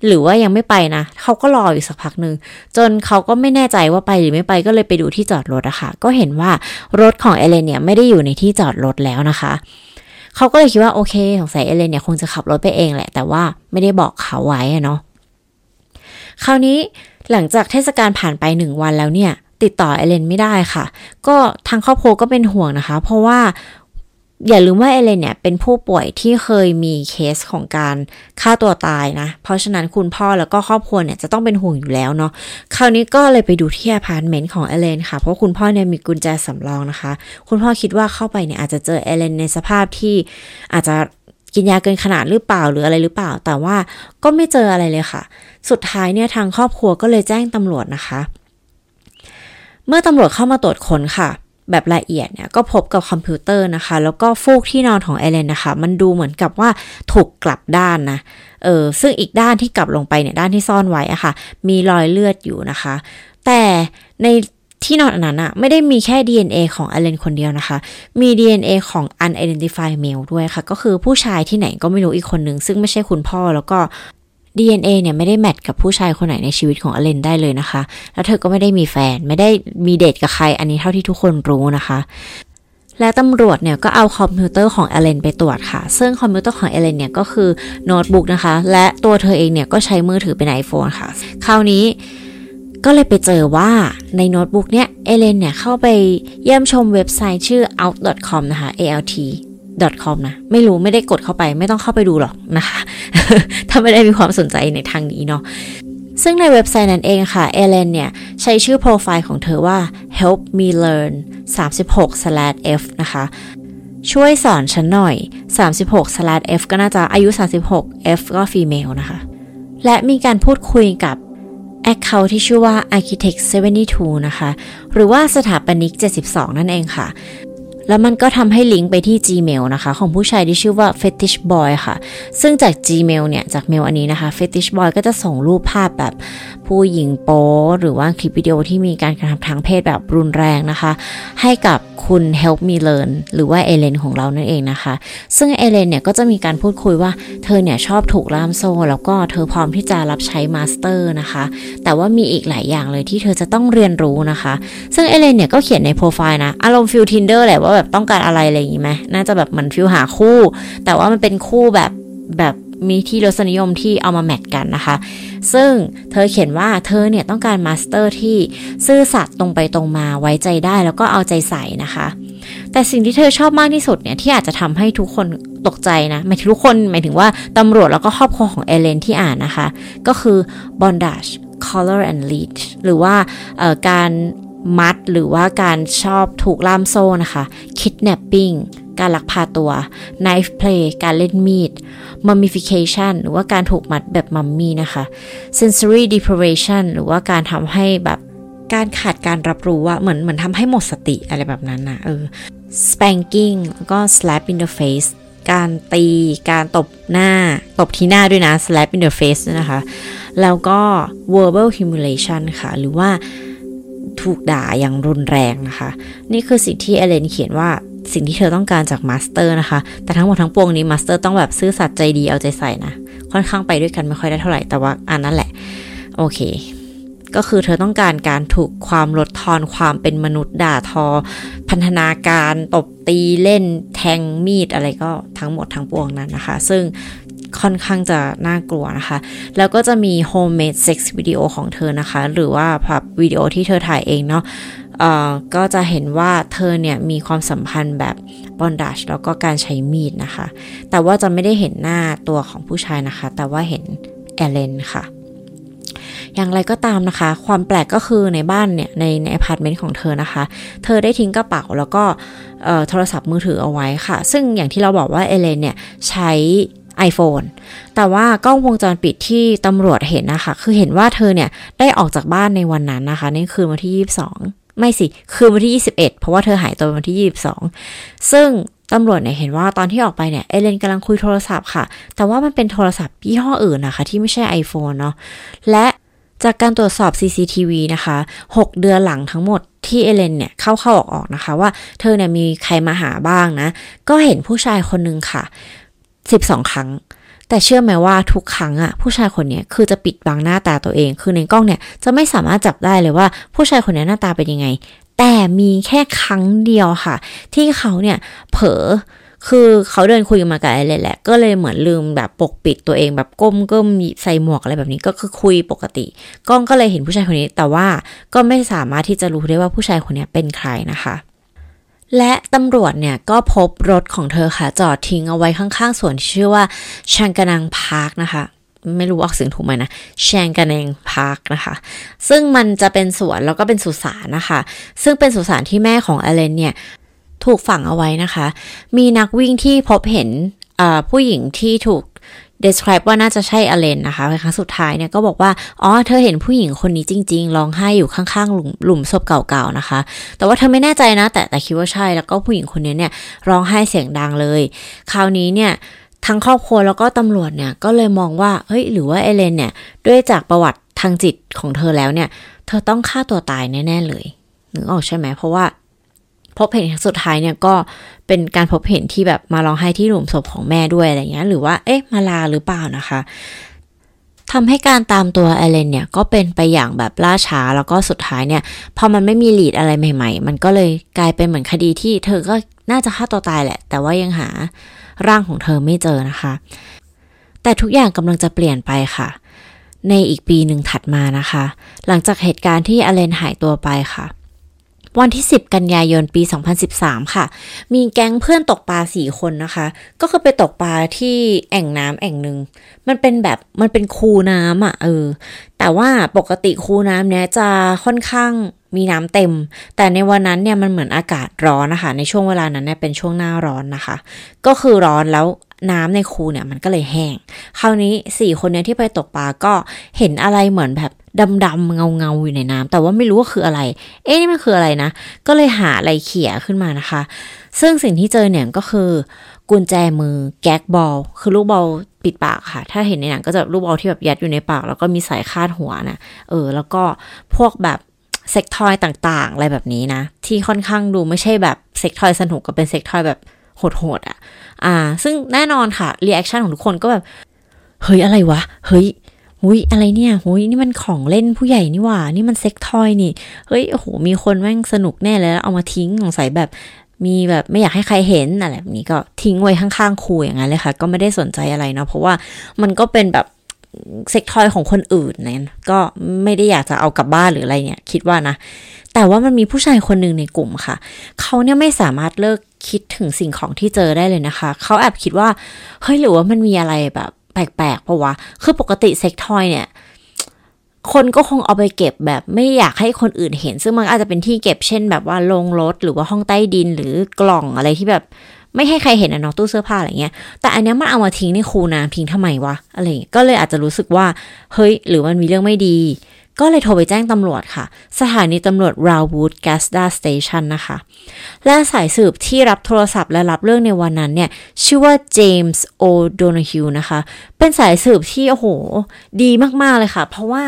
หรือว่ายังไม่ไปนะเขาก็รออยู่สักพักหนึ่งจนเขาก็ไม่แน่ใจว่าไปหรือไม่ไปก็เลยไปดูที่จอดรถอะคะ่ะ ก็เห็นว่ารถของเอเลนเนี่ยไม่ได้อยู่ในที่จอดรถแล้วนะคะเขาก็เลยคิดว่าโอเคสงสัยเอเลนเนี่ยคงจะขับรถไปเองแหละ แต่ว่าไม่ได้บอกเขาไว้เนาะคราวนี้หลังจากเทศกาลผ่านไปหนึ่งวันแล้วเนี่ย ติดต่อเอเลนไม่ได้ค่ะ ก็ทางครอบครัวก็เป็นห่วงนะคะ เพราะว่า อย่าลืมว่าเอเลนเนี่ยเป็นผู้ป่วยที่เคยมีเคสของการฆ่าตัวตายนะ เพราะฉะนั้นคุณพ่อแล้วก็ครอบครัวเนี่ยจะต้องเป็นห่วงอยู่แล้วเนาะ คราวนี้ก็เลยไปดูที่อพาร์ตเมนต์ของเอเลนค่ะ เพราะคุณพ่อเนี่ยมีกุญแจสำรองนะคะ คุณพ่อคิดว่าเข้าไปเนี่ยอาจจะเจอเอเลนในสภาพที่อาจจะกินยาเกินขนาดหรือเปล่าหรืออะไรหรือเปล่า แต่ว่าก็ไม่เจออะไรเลยค่ะ สุดท้ายเนี่ยทางครอบครัวก็เลยแจ้งตำรวจนะคะ เมื่อตำรวจเข้ามาตรวจค้นค่ะ แบบละเอียดเนี่ยก็พบกับคอมพิวเตอร์นะคะ แล้วก็ฟูกที่นอนของเอเลนนะคะ มันดูเหมือนกับว่าถูกกลับด้านนะเออซึ่งอีกด้านที่กลับลงไปเนี่ยด้านที่ซ่อนไว้อะคะ่ะ มีรอยเลือดอยู่นะคะ แต่ในที่นอนอันนั้นอะไม่ได้มีแค่ DNA ของอเลนคนเดียวนะคะ มี DNA ของ unidentified male ด้วยค่ะ ก็คือผู้ชายที่ไหนก็ไม่รู้อีกคนหนึ่ง ซึ่งไม่ใช่คุณพ่อแล้วก็ DNA เนี่ยไม่ได้แมทกับผู้ชายคนไหนในชีวิตของอเลนได้เลยนะคะ แล้วเธอก็ไม่ได้มีแฟน ไม่ได้มีเดทกับใคร อันนี้เท่าที่ทุกคนรู้นะคะ และตำรวจเนี่ยก็เอาคอมพิวเตอร์ของเอเลนไปตรวจค่ะ ซึ่งคอมพิวเตอร์ของเอเลนเนี่ยก็คือโน้ตบุ๊กนะคะ และตัวเธอเองเนี่ยก็ใช้มือถือเป็น iPhone ค่ะ คราวนี้ก็เลยไปเจอว่าในโน้ตบุ๊กเนี่ยเอเลนเนี่ยเข้าไปเยี่ยมชมเว็บไซต์ชื่อ alt.com นะคะ alt.com นะ ไม่รู้ไม่ได้กดเข้าไปไม่ต้องเข้าไปดูหรอกนะคะ ถ้าไม่ได้มีความสนใจในทางนี้เนาะซึ่งในเว็บไซต์นั้นเองค่ะ เอเลนเนี่ย ใช้ชื่อโปรไฟล์ของเธอว่า help me learn 36 f นะคะ ช่วยสอนฉันหน่อย 36 f ก็น่าจะอายุ 36 f ก็ female นะคะ และมีการพูดคุยกับ Account ที่ชื่อว่า Architect 72 นะคะ หรือว่าสถาปนิก 72 นั่นเองค่ะ แล้วมันก็ทำให้ลิงก์ไปที่ Gmail นะคะ ของผู้ชายที่ชื่อว่า Fetish Boy ค่ะ ซึ่งจาก Gmail เนี่ย จากเมลอันนี้นะคะ Fetish Boy ก็จะส่งรูปภาพแบบผู้หญิงโป๊หรือว่าคลิปวิดีโอที่มีการกระทำทางเพศแบบรุนแรงนะคะ ให้กับคุณ Help Me Learn หรือว่าเอเลนของเรานั่นเองนะคะ ซึ่งเอเลนเนี่ยก็จะมีการพูดคุยว่าเธอเนี่ยชอบถูกล่ามโซ่ แล้วก็เธอพร้อมที่จะรับใช้ master นะคะ แต่ว่ามีอีกหลายอย่างเลยที่เธอจะต้องเรียนรู้นะคะ ซึ่งเอเลนเนี่ยก็เขียนในโปรไฟล์นะอารมณ์ feel Tinder แหละว่าแบบต้องการอะไรอะไรอย่างนี้ไหมน่าจะแบบเหมือน feel หาคู่ แต่ว่ามันเป็นคู่แบบแบบมีที่รสนิยมที่เอามา match กันนะคะ ซึ่งเธอเขียนว่าเธอเนี่ยต้องการ master ที่ซื่อสัตย์ตรงไปตรงมาไว้ใจได้แล้วก็เอาใจใส่นะคะ แต่สิ่งที่เธอชอบมากที่สุดเนี่ยที่อาจจะทำให้ทุกคนตกใจนะหมายถึงทุกคนหมายถึงว่าตำรวจแล้วก็ครอบครัวของเอเลนที่อ่านนะคะ ก็คือ bondage collar and lead หรือว่าการ มัดหรือว่าการชอบถูกล่ามโซ่นะคะ kidnapping การลักพาตัว knife play การเล่นมีด mummification หรือว่าการถูกมัดแบบมัมมี่นะคะ sensory deprivation หรือว่าการทำให้แบบการขาดการรับรู้ว่าเหมือนเหมือนทำให้หมดสติอะไรแบบนั้นนะเออ spanking แล้วก็ slap in the face การตี การตบหน้า ตบที่หน้าด้วยนะ slap in the face นะคะ แล้วก็ verbal humiliation ค่ะ หรือว่า ถูกด่าอย่างรุนแรงนะคะ นี่คือสิ่งที่เอเลนเขียนว่าสิ่งที่เธอต้องการจาก master นะคะ แต่ทั้งหมดทั้งปวงนี้ master ต้องแบบซื่อสัตย์ใจดีเอาใจใส่นะ ค่อนข้างไปด้วยกันไม่ค่อยได้เท่าไหร่ แต่ว่าอันนั้นแหละ โอเค ก็คือเธอต้องการการถูกความลดทอนความเป็นมนุษย์ด่าทอ พันธนาการ ตบตีเล่น แทงมีดอะไรก็ทั้งหมดทั้งปวงนั้นนะคะ ซึ่ง ค่อนข้างจะน่ากลัวนะคะ แล้วก็จะมี homemade sex วิดีโอของเธอนะคะ หรือว่าภาพวิดีโอที่เธอถ่ายเองเนาะก็จะเห็นว่าเธอเนี่ยมีความสัมพันธ์แบบ bondage แล้วก็การใช้มีดนะคะ แต่ว่าจะไม่ได้เห็นหน้าตัวของผู้ชายนะคะ แต่ว่าเห็นเอเลนค่ะอย่างไรก็ตามนะคะ ความแปลกก็คือในบ้านเนี่ย ในในอพาร์ตเมนต์ของเธอนะคะ เธอได้ทิ้งกระเป๋าแล้วก็โทรศัพท์มือถือเอาไว้ค่ะ ซึ่งอย่างที่เราบอกว่าเอเลนเนี่ย ใช้ iPhone แต่ว่ากล้องวงจรปิดที่ตำรวจเห็นนะคะ คือเห็นว่าเธอเนี่ยได้ออกจากบ้านในวันนั้นนะคะในคืนวันที่ 22 ไม่สิคืนวันที่ 21 เพราะว่าเธอหายตัววันที่ 22 ซึ่งตำรวจเนี่ยเห็นว่าตอนที่ออกไปเนี่ยเอเลนกำลังคุยโทรศัพท์ค่ะ แต่ว่ามันเป็นโทรศัพท์ยี่ห้ออื่นนะคะ ที่ไม่ใช่ iPhone เนาะและจากการตรวจสอบ CCTV นะคะ 6 เดือนหลังทั้งหมดที่เอเลนเนี่ยเข้าเข้าออกออกนะคะ ว่าเธอเนี่ยมีใครมาหาบ้างนะ ก็เห็นผู้ชายคนนึงค่ะ 12 ครั้ง แต่เชื่อไหมว่าทุกครั้งอะผู้ชายคนนี้คือจะปิดบังหน้าตาตัวเอง คือในกล้องเนี่ยจะไม่สามารถจับได้เลยว่าผู้ชายคนนี้หน้าตาเป็นยังไง แต่มีแค่ครั้งเดียวค่ะ ที่เขาเนี่ยเผลอคือเขาเดินคุยมากับไอเลยแหละ ก็เลยเหมือนลืมแบบปกปิดตัวเองแบบก้มก้มใส่หมวกอะไรแบบนี้ก็คือคุยปกติ กล้องก็เลยเห็นผู้ชายคนนี้ แต่ว่าก็ไม่สามารถที่จะรู้ได้ว่าผู้ชายคนนี้เป็นใครนะคะ และตำรวจเนี่ยก็พบรถของเธอค่ะ จอดทิ้งเอาไว้ข้างๆสวนชื่อว่า Shanganagh Park นะคะ ไม่รู้ออกเสียงถูกไหมนะ Shanganagh Park นะคะ ซึ่งมันจะเป็นสวนแล้วก็เป็นสุสานนะคะ ซึ่งเป็นสุสานที่แม่ของเอเลนเนี่ยถูกฝังเอาไว้นะคะ มีนักวิ่งที่พบเห็นผู้หญิงที่ถูก describe ว่าน่าจะใช่อเลนนะคะครั้งสุดท้ายเนี่ยก็บอกว่า อ๋อ เธอเห็นผู้หญิงคนนี้จริงๆร้องไห้อยู่ข้างๆหลุมหลุมศพเก่าๆนะคะ แต่ว่าเธอไม่แน่ใจนะ แต่แต่คิดว่าใช่แล้วก็ผู้หญิงคนนี้เนี่ยร้องไห้เสียงดังเลย คราวนี้เนี่ยทั้งครอบครัวแล้วก็ตำรวจเนี่ยก็เลยมองว่าเฮ้ยหรือว่าเอเลนเนี่ยด้วยจากประวัติทางจิตของเธอแล้วเนี่ย เธอต้องฆ่าตัวตายแน่ๆเลยนึกออกใช่ไหมเพราะว่า พบเห็นครั้งสุดท้ายเนี่ยก็เป็นการพบเห็นที่แบบมาร้องไห้ที่หลุมศพของแม่ด้วยอะไรเงี้ย หรือว่าเอ๊ะมาลาหรือเปล่านะคะทำให้การตามตัวเอเลนเนี่ยก็เป็นไปอย่างแบบล่าช้าแล้วก็สุดท้ายเนี่ยพอมันไม่มีลีดอะไรใหม่ ๆ มันก็เลยกลายเป็นเหมือนคดีที่เธอก็น่าจะฆ่าตัวตายแหละ แต่ว่ายังหาร่างของเธอไม่เจอนะคะ แต่ทุกอย่างกำลังจะเปลี่ยนไปค่ะ ในอีกปีหนึ่งถัดมานะคะ หลังจากเหตุการณ์ที่อเลนหายตัวไปค่ะ วันที่ 10 กันยายนปี 2013 ค่ะ มีแก๊งเพื่อนตกปลาสี่คนนะคะ ก็คือไปตกปลาที่แอ่งน้ำแอ่งหนึ่งมันเป็นแบบมันเป็นคูน้ำอะเออแต่ว่าปกติคูน้ำเนี้ยจะค่อนข้าง มีน้ำเต็ม แต่ในวันนั้นเนี่ยมันเหมือนอากาศร้อนนะคะ ในช่วงเวลานั้นเนี่ยเป็นช่วงหน้าร้อนนะคะ ก็คือร้อนแล้วน้ำในคูเนี่ยมันก็เลยแห้ง คราวนี้สี่คนเนี้ยที่ไปตกปลาก็เห็นอะไรเหมือนแบบดำๆเงาเงาอยู่ในน้ำแต่ว่าไม่รู้ว่าคืออะไร เอ๊ะนี่มันคืออะไรนะ ก็เลยหาอะไรเขี่ยขึ้นมานะคะ ซึ่งสิ่งที่เจอเนี่ยก็คือ กุญแจมือแก๊กบอล คือลูกบอลปิดปากค่ะ ถ้าเห็นในหนังก็จะลูกบอลที่แบบยัดอยู่ในปาก แล้วก็มีสายคาดหัวนะเออ แล้วก็พวกแบบ เซ็กทอยต่างๆ อะไรแบบนี้นะ ที่ค่อนข้างดูไม่ใช่แบบเซ็กทอยสนุกก็เป็นเซ็กทอยแบบโหดๆอะ อ่า ซึ่งแน่นอนค่ะ reaction ของทุกคนก็แบบ เฮ้ยอะไรวะ เฮ้ยหุยอะไรเนี่ยหุยนี่มันของเล่นผู้ใหญ่นี่หว่า นี่มัน sex toy นี่ เฮ้ยโอ้โหมีคนแม่งสนุกแน่เลยแล้วเอามาทิ้งสงสัยแบบมีแบบไม่อยากให้ใครเห็นอะไรแบบนี้ก็ทิ้งไว้ข้างๆคูอย่างนั้นเลยค่ะ ก็ไม่ได้สนใจอะไรเนาะเพราะว่ามันก็เป็นแบบ sex toy ของคนอื่นนะก็ไม่ได้อยากจะเอากลับบ้านหรืออะไรเนี่ย คิดว่านะ แต่ว่ามันมีผู้ชายคนหนึ่งในกลุ่มค่ะ เขาเนี่ยไม่สามารถเลิกคิดถึงสิ่งของที่เจอได้เลยนะคะ เขาแอบคิดว่า เฮ้ยหรือว่ามันมีอะไรแบบ แปลกๆเพราะว่าคือปกติเซ็กทอยเนี่ยคนก็คงเอาไปเก็บแบบไม่อยากให้คนอื่นเห็น ซึ่งมันอาจจะเป็นที่เก็บเช่นแบบว่าลงรถหรือว่าห้องใต้ดินหรือกล่องอะไรที่แบบ ไม่ให้ใครเห็นอะเนาะตู้เสื้อผ้าอะไรเงี้ย แต่อันเนี้ยมันเอามาทิ้งในคูน้ำทิ้งทำไมวะอะไรก็เลยอาจจะรู้สึกว่า เฮ้ย หรือมันมีเรื่องไม่ดี ก็เลยโทรไปแจ้งตำรวจค่ะ สถานีตำรวจ Rawood Gasda Station นะคะ และสายสืบที่รับโทรศัพท์และรับเรื่องในวันนั้นเนี่ย ชื่อว่าเจมส์โอโดนฮิวนะคะ เป็นสายสืบที่ โอ้โห ดีมากๆเลยค่ะ เพราะว่า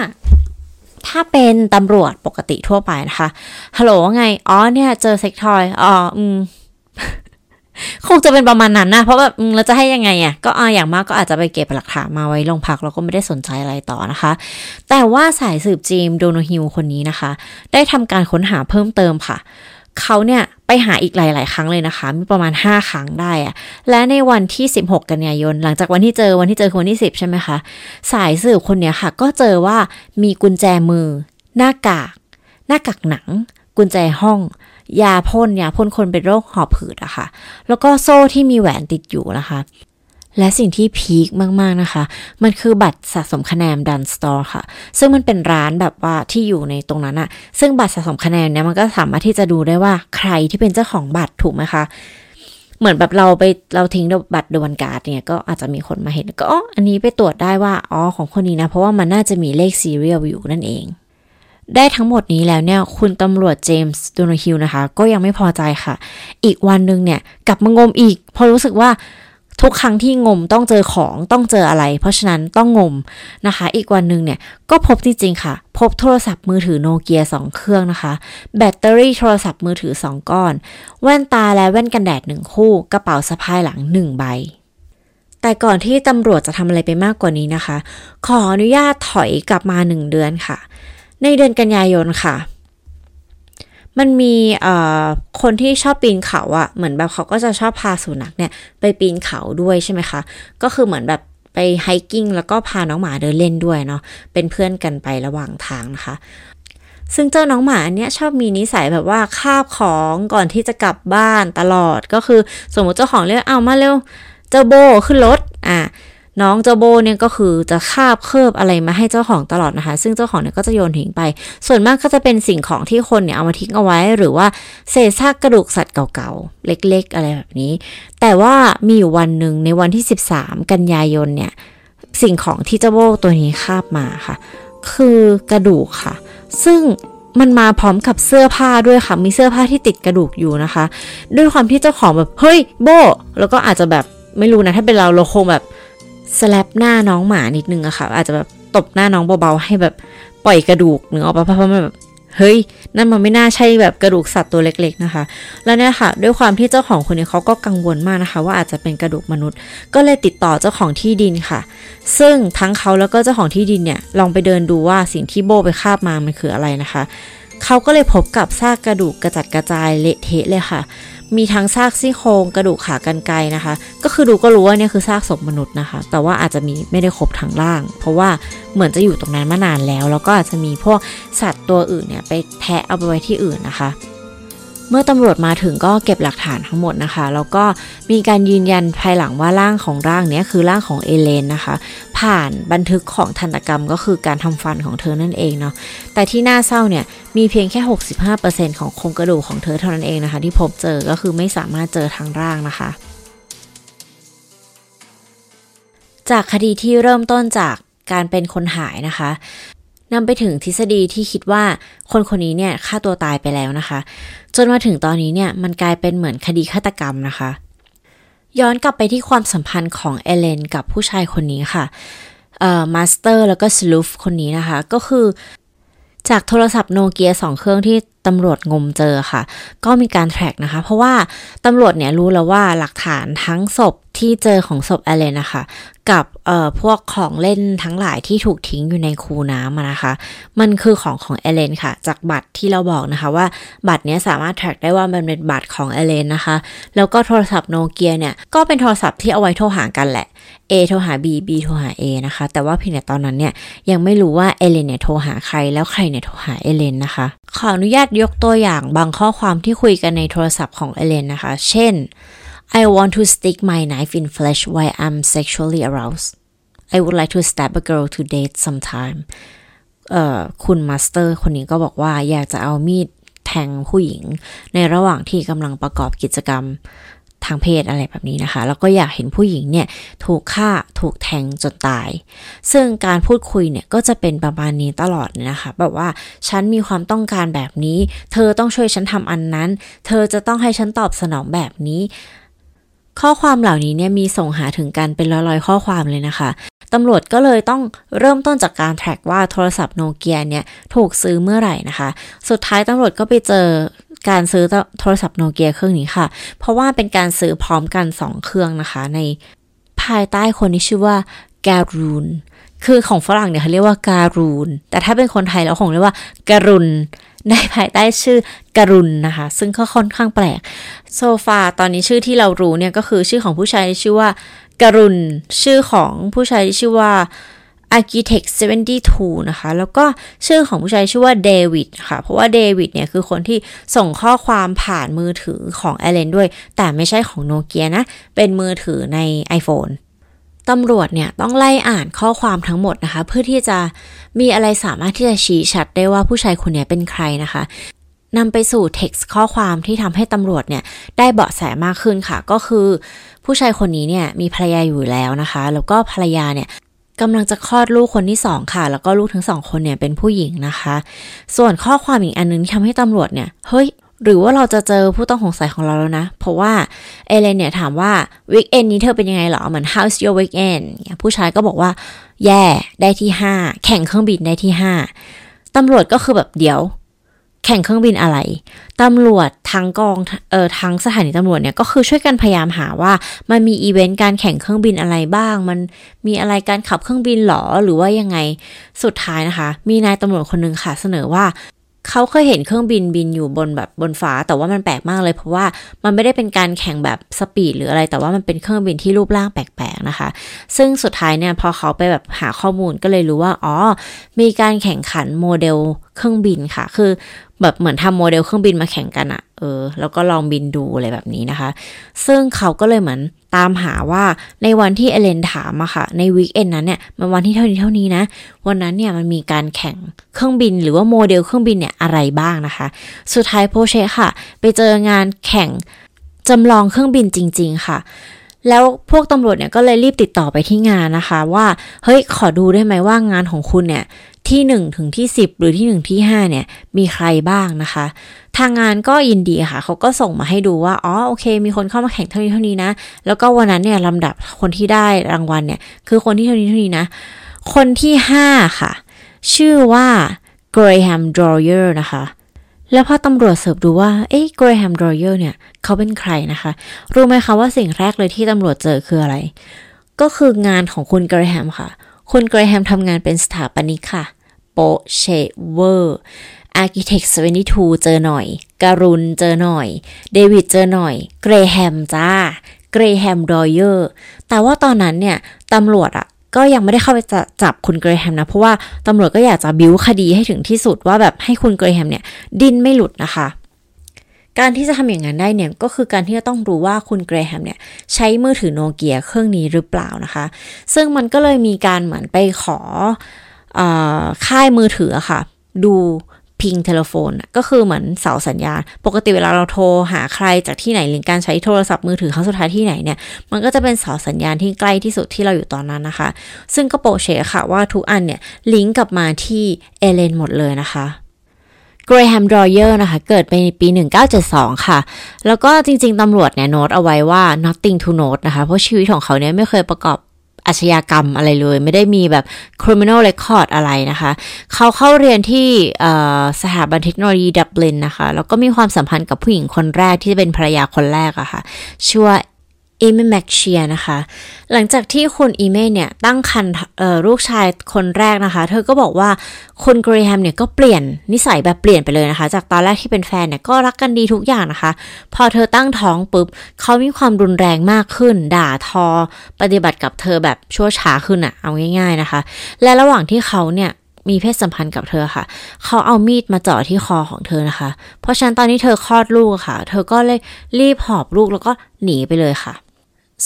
ถ้าเป็นตำรวจปกติทั่วไปนะคะ ฮัลโหลว่าไง อ๋อเนี่ย เจอเซ็กทอย อ๋อ อืม คงจะเป็นประมาณนั้นนะ เพราะแบบเราจะให้ยังไงอะก็อาอย่างมากก็อาจจะไปเก็บหลักฐานมาไว้โรงพักแล้วก็ไม่ได้สนใจอะไรต่อนะคะ แต่ว่าสายสืบจีมโดนฮิลคนนี้นะคะ ได้ทำการค้นหาเพิ่มเติมค่ะเขาเนี่ยไปหาอีกหลาย ๆ ครั้งเลยนะคะ มีประมาณ 5 ครั้งได้อะและในวันที่ 16 กันยายน หลังจากวันที่เจอวันที่เจอคือวันที่ 10 ใช่ไหมคะ สายสืบคนเนี้ยค่ะ ก็เจอว่ามีกุญแจมือ หน้ากาก หน้ากากหนัง กุญแจห้อง ยาพ่นยาพ่นคนเป็นโรคหอบหืดอะค่ะ แล้วก็โซ่ที่มีแหวนติดอยู่นะคะ และสิ่งที่ peak มาก ๆ นะคะ มันคือบัตรสะสมคะแนน Dunnes Stores ค่ะ ซึ่งมันเป็นร้านแบบว่าที่อยู่ในตรงนั้นอะซึ่งบัตรสะสมคะแนนเนี่ยมันก็สามารถที่จะดูได้ว่าใครที่เป็นเจ้าของบัตรถูกไหมคะเหมือนแบบเราไปเราทิ้งบัตร The 1 Card เนี่ยก็อาจจะมีคนมาเห็นก็อ๋ออันนี้ไปตรวจได้ว่าอ๋อของคนนี้นะ เพราะว่ามันน่าจะมีเลข serial อยู่นั่นเอง ได้ทั้งหมดนี้แล้วเนี่ย คุณตำรวจเจมส์โดนฮิลนะคะ ก็ยังไม่พอใจค่ะ อีกวันหนึ่งเนี่ย กลับมางมอีกพราะรู้สึกว่าทุกครั้งที่งมต้องเจอของต้องเจออะไร เพราะฉะนั้นต้องงมนะคะ อีกวันหนึ่งเนี่ย ก็พบจริงๆค่ะ พบโทรศัพท์มือถือโนเกีย2เครื่องนะคะ แบตเตอรี่โทรศัพท์มือถือ 2 ก้อน แว่นตาและแว่นกันแดด 1 คู่ กระเป๋าสะพายหลัง 1 ใบ แต่ก่อนที่ตำรวจจะทำอะไรไปมากกว่านี้นะคะ ขออนุญาตถอยกลับมา 1 เดือนค่ะ ในเดือนกันยายนค่ะ มันมีคนที่ชอบปีนเขาอะเหมือนแบบเขาก็จะชอบพาสุนัขเนี่ยไปปีนเขาด้วยใช่ไหมคะ ก็คือเหมือนแบบไปไฮกิ้งแล้วก็พาน้องหมาเดินเล่นด้วยเนาะ เป็นเพื่อนกันไประหว่างทางนะคะ ซึ่งเจ้าน้องหมาอันเนี้ยชอบมีนิสัยแบบว่าคาบของก่อนที่จะกลับบ้านตลอด ก็คือสมมติเจ้าของเรียกเอามาเร็ว เจ้าโบขึ้นรถ อะ น้องเจ้าโบเนี่ยก็คือจะคาบเคิบอะไรมาให้เจ้าของตลอดนะคะ ซึ่งเจ้าของเนี่ยก็จะโยนทิ้งไป ส่วนมากก็จะเป็นสิ่งของที่คนเนี่ยเอามาทิ้งเอาไว้ หรือว่าเศษซากกระดูกสัตว์เก่าๆ เล็กๆ อะไรแบบนี้ แต่ว่ามีอยู่วันหนึ่งในวันที่ 13 กันยายนเนี่ย สิ่งของที่เจ้าโบตัวนี้คาบมาค่ะ คือกระดูกค่ะ ซึ่งมันมาพร้อมกับเสื้อผ้าด้วยค่ะ มีเสื้อผ้าที่ติดกระดูกอยู่นะคะ ด้วยความที่เจ้าของแบบ เฮ้ยโบ แล้วก็อาจจะแบบไม่รู้นะ ถ้าเป็นเราเราคงแบบ สแลปหน้าน้องหมานิดนึงอะค่ะ อาจจะแบบตบหน้าน้องเบาๆให้แบบปล่อยกระดูกเนื้อออกมาเพราะมันแบบเฮ้ย นั่นมันไม่น่าใช่แบบกระดูกสัตว์ตัวเล็ก ๆนะคะ แล้วเนี่ยค่ะ ด้วยความที่เจ้าของคนนี้เขาก็กังวลมากนะคะ ว่าอาจจะเป็นกระดูกมนุษย์ ก็เลยติดต่อเจ้าของที่ดินค่ะ ซึ่งทั้งเขาแล้วก็เจ้าของที่ดินเนี่ย ลองไปเดินดูว่าสิ่งที่โบไปคาบมามันคืออะไรนะคะ เขาก็เลยพบกับซากกระดูกกระจัดกระจายเละเทะเลยค่ะ มีทั้งซากซี่โครงกระดูกขากรรไกรนะคะ ก็คือดูก็รู้ว่าเนี่ยคือซากศพมนุษย์นะคะ แต่ว่าอาจจะมีไม่ได้ครบทั้งล่าง เพราะว่าเหมือนจะอยู่ตรงนั้นมานานแล้ว แล้วก็อาจจะมีพวกสัตว์ตัวอื่นเนี่ยไปแทะเอาไปไว้ที่อื่นนะคะ เมื่อตำรวจมาถึงก็เก็บหลักฐานทั้งหมดนะคะ แล้วก็มีการยืนยันภายหลังว่าร่างของร่างนี้คือร่างของเอเลนนะคะ ผ่านบันทึกของทันตกรรมก็คือการทำฟันของเธอนั่นเองเนาะแต่ที่น่าเศร้าเนี่ย มีเพียงแค่ 65%ของโครงกระดูกของเธอเท่านั้นเองนะคะ ที่พบเจอก็คือไม่สามารถเจอทางร่างนะคะจากคดีที่เริ่มต้นจากการเป็นคนหายนะคะ นำไปถึงทฤษฎีที่คิดว่าคนคนนี้เนี่ยฆ่าตัวตายไปแล้วนะคะ จนมาถึงตอนนี้เนี่ยมันกลายเป็นเหมือนคดีฆาตกรรมนะคะ ย้อนกลับไปที่ความสัมพันธ์ของเอเลนกับผู้ชายคนนี้ค่ะเอ่อ master แล้วก็ slave คนนี้นะคะ ก็คือ จากโทรศัพท์โนเกียสองเครื่องที่ตำรวจงมเจอค่ะ ก็มีการ track นะคะ เพราะว่าตำรวจเนี่ยรู้แล้วว่าหลักฐานทั้งศพที่เจอของศพอเลนนะคะ กับเอ่อพวกของเล่นทั้งหลายที่ถูกทิ้งอยู่ในคูน้ำนะคะ มันคือของของเอเลนค่ะ จากบัตรที่เราบอกนะคะว่าบัตรนี้สามารถแทร็กได้ว่ามันเป็นบัตรของเอเลนนะคะ แล้วก็โทรศัพท์โนเกียเนี่ยก็เป็นโทรศัพท์ที่เอาไว้โทรหากันแหละ A โทรหา B B โทรหา A นะคะ แต่ว่าเพียงแต่ตอนนั้นเนี่ยยังไม่รู้ว่าเอเลนเนี่ยโทรหาใครแล้วใครเนี่ยโทรหาเอเลนนะคะ ขออนุญาตยกตัวอย่างบางข้อความที่คุยกันในโทรศัพท์ของเอเลนนะคะ เช่น I want to stick my knife in flesh while I'm sexually aroused I would like to stab a girl to death sometime เอ่อคุณ master คนนี้ก็บอกว่าอยากจะเอามีดแทงผู้หญิงในระหว่างที่กำลังประกอบกิจกรรม ทางเพศอะไรแบบนี้นะคะ แล้วก็อยากเห็นผู้หญิงเนี่ยถูกฆ่าถูกแทงจนตาย ซึ่งการพูดคุยเนี่ยก็จะเป็นประมาณนี้ตลอดนะคะแบบว่าฉันมีความต้องการแบบนี้ เธอต้องช่วยฉันทำอันนั้น เธอจะต้องให้ฉันตอบสนองแบบนี้ ข้อความเหล่านี้เนี่ยมีส่งหาถึงกันเป็นร้อยๆข้อความเลยนะคะตำรวจก็เลยต้องเริ่มต้นจากการแทร็กว่าโทรศัพท์โนเกียเนี่ยถูกซื้อเมื่อไหร่นะคะ สุดท้ายตำรวจก็ไปเจอ การซื้อโทรศัพท์โนเกียเครื่องนี้ค่ะ เพราะว่าเป็นการซื้อพร้อมกัน 2 เครื่องนะคะ ในภายใต้คนที่ชื่อว่าการูนคือของฝรั่งเนี่ยเขาเรียกว่าการูนแต่ถ้าเป็นคนไทยเราคงเรียกว่าการุนในภายใต้ชื่อการุนนะคะ ซึ่งก็ค่อนข้างแปลก โซฟาตอนนี้ชื่อที่เรารู้เนี่ยก็คือชื่อของผู้ชายชื่อว่าการุนชื่อของผู้ชายชื่อว่า Architect 72 นะคะ แล้วก็ชื่อของผู้ชายชื่อว่าเดวิดค่ะ เพราะว่าเดวิดเนี่ยคือคนที่ส่งข้อความผ่านมือถือของแอเลนด้วย แต่ไม่ใช่ของโนเกียนะ เป็นมือถือใน iPhone ตำรวจเนี่ยต้องไล่อ่านข้อความทั้งหมดนะคะ เพื่อที่จะมีอะไรสามารถที่จะชี้ชัดได้ว่าผู้ชายคนนี้เป็นใครนะคะนำไปสู่เท็กซ์ข้อความที่ทำให้ตำรวจเนี่ยได้เบาะแสมากขึ้นค่ะ ก็คือ ผู้ชายคนนี้เนี่ยมีภรรยาอยู่แล้วนะคะ แล้วก็ภรรยาเนี่ย กำลังจะคลอดลูกคนที่สองค่ะ แล้วก็ลูกทั้งสองคนเนี่ยเป็นผู้หญิงนะคะ ส่วนข้อความอีกอันนึงที่ทำให้ตำรวจเนี่ย เฮ้ย หรือว่าเราจะเจอผู้ต้องสงสัยของเราแล้วนะ เพราะว่าเอเลนเนี่ยถามว่าวิกเอนนี้เธอเป็นยังไงหรอ เหมือน how's your weekend ผู้ชายก็บอกว่า แย่ได้ที่ 5 แข่งเครื่องบินได้ที่ 5ตำรวจก็คือแบบเดี๋ยว แข่งเครื่องบินอะไร ตำรวจทางกองเอ่อทางสถานีตำรวจเนี่ยก็คือช่วยกันพยายามหาว่า มันมีอีเวนต์การแข่งเครื่องบินอะไรบ้าง มันมีอะไรการขับเครื่องบินหรอหรือว่ายังไง สุดท้ายนะคะ มีนายตำรวจคนหนึ่งค่ะเสนอว่า เขาเคยเห็นเครื่องบินบินอยู่บนแบบบนฟ้า แต่ว่ามันแปลกมากเลย เพราะว่ามันไม่ได้เป็นการแข่งแบบ speed หรืออะไร แต่ว่ามันเป็นเครื่องบินที่รูปร่างแปลกๆนะคะ ซึ่งสุดท้ายเนี่ยพอเขาไปแบบหาข้อมูลก็เลยรู้ว่าอ๋อ มีการแข่งขันโมเดลเครื่องบินค่ะ คือแบบเหมือนทำโมเดลเครื่องบินมาแข่งกันอะเออ แล้วก็ลองบินดูอะไรแบบนี้นะคะ ซึ่งเขาก็เลยเหมือน ตามหาว่าในวันที่เอเลนถามอะค่ะ ใน weekend นั้นเนี่ยมันวันที่เท่านี้เท่านี้นะ วันนั้นเนี่ยมันมีการแข่งเครื่องบินหรือว่าโมเดลเครื่องบินเนี่ยอะไรบ้างนะคะ สุดท้ายโพเชค่ะ ไปเจองานแข่งจำลองเครื่องบินจริง ๆ ค่ะแล้วพวกตำรวจเนี่ยก็เลยรีบติดต่อไปที่งานนะคะ ว่าเฮ้ยขอดูได้ไหมว่างานของคุณเนี่ย ที่ 1 ถึงที่ 10 หรือที่ 1 ที่ 5 เนี่ย มีใครบ้างนะคะ ทางงานก็ยินดีค่ะ เขาก็ส่งมาให้ดูว่า อ๋อ โอเค มีคนเข้ามาแข่งเท่านี้เท่านี้นะ แล้วก็วันนั้นเนี่ยลำดับคนที่ได้รางวัลเนี่ย คือคนที่เท่านี้เท่านี้นะ คนที่ 5 ค่ะ ชื่อว่า Graham Dwyer นะคะแล้วพอตำรวจ search ดูว่า เอ๊ะ Graham Dwyer เนี่ย เขาเป็นใครนะคะ รู้ไหมคะว่าสิ่งแรกเลยที่ตำรวจเจอคืออะไร ก็คืองานของคุณ Graham ค่ะ คุณ Graham ทำงานเป็นสถาปนิกค่ะ โป๊ะเชะเวอร์ architect72 เจอหน่อย การุนเจอหน่อย เดวิดเจอหน่อย เกรแฮมจ้า เกรแฮมดไวเออร์ แต่ว่าตอนนั้นเนี่ยตำรวจอะก็ยังไม่ได้เข้าไปจับคุณเกรแฮมนะ เพราะว่าตำรวจก็อยากจะบิ้วคดีให้ถึงที่สุดว่าแบบให้คุณเกรแฮมเนี่ย ดิ้นไม่หลุดนะคะ การที่จะทำอย่างนั้นได้เนี่ย ก็คือการที่จะต้องรู้ว่าคุณเกรแฮมเนี่ย ใช้มือถือโนเกียเครื่องนี้หรือเปล่านะคะ ซึ่งมันก็เลยมีการเหมือนไปขอ ค่ายมือถือค่ะ ดูพิง telephone ก็คือเหมือนเสาสัญญาณ ปกติเวลาเราโทรหาใครจากที่ไหนหรือการใช้โทรศัพท์มือถือครั้งสุดท้ายที่ไหนเนี่ย มันก็จะเป็นเสาสัญญาณที่ใกล้ที่สุดที่เราอยู่ตอนนั้นนะคะ ซึ่งก็โป๊ะเชะค่ะว่าทุกอันเนี่ยลิงก์กลับมาที่เอเลนหมดเลยนะคะเกรแฮมดไวเออร์นะคะ เกิดไปในปี 1972 ค่ะ แล้วก็จริงๆ ตำรวจเนี่ยโน้ตเอาไว้ว่า nothing to note นะคะ เพราะชีวิตของเขาเนี่ยไม่เคยประกอบ อาชญากรรมอะไรเลย ไม่ได้มีแบบ criminal record อะไรนะคะ เขาเข้าเรียนที่สถาบันเทคโนโลยีดับลินนะคะ แล้วก็มีความสัมพันธ์กับผู้หญิงคนแรกที่จะเป็นภรรยาคนแรกอะค่ะชื่อว่า Emer McShea นะคะ หลังจากที่คุณ Emer เนี่ยตั้งครรภ์ลูกชายคนแรกนะคะ เธอก็บอกว่าคุณเกรแฮมเนี่ยก็เปลี่ยนนิสัยแบบเปลี่ยนไปเลยนะคะ จากตอนแรกที่เป็นแฟนเนี่ยก็รักกันดีทุกอย่างนะคะ พอเธอตั้งท้องปุ๊บเขามีความรุนแรงมากขึ้น ด่าทอ ปฏิบัติกับเธอแบบชั่วช้าขึ้นอะเอาง่าย ๆนะคะ และระหว่างที่เขาเนี่ยมีเพศสัมพันธ์กับเธอค่ะ เขาเอามีดมาเจาะที่คอของเธอนะคะ เพราะฉะนั้นตอนนี้เธอคลอดลูกค่ะ เธอก็เลยรีบหอบลูกแล้วก็หนีไปเลยค่ะ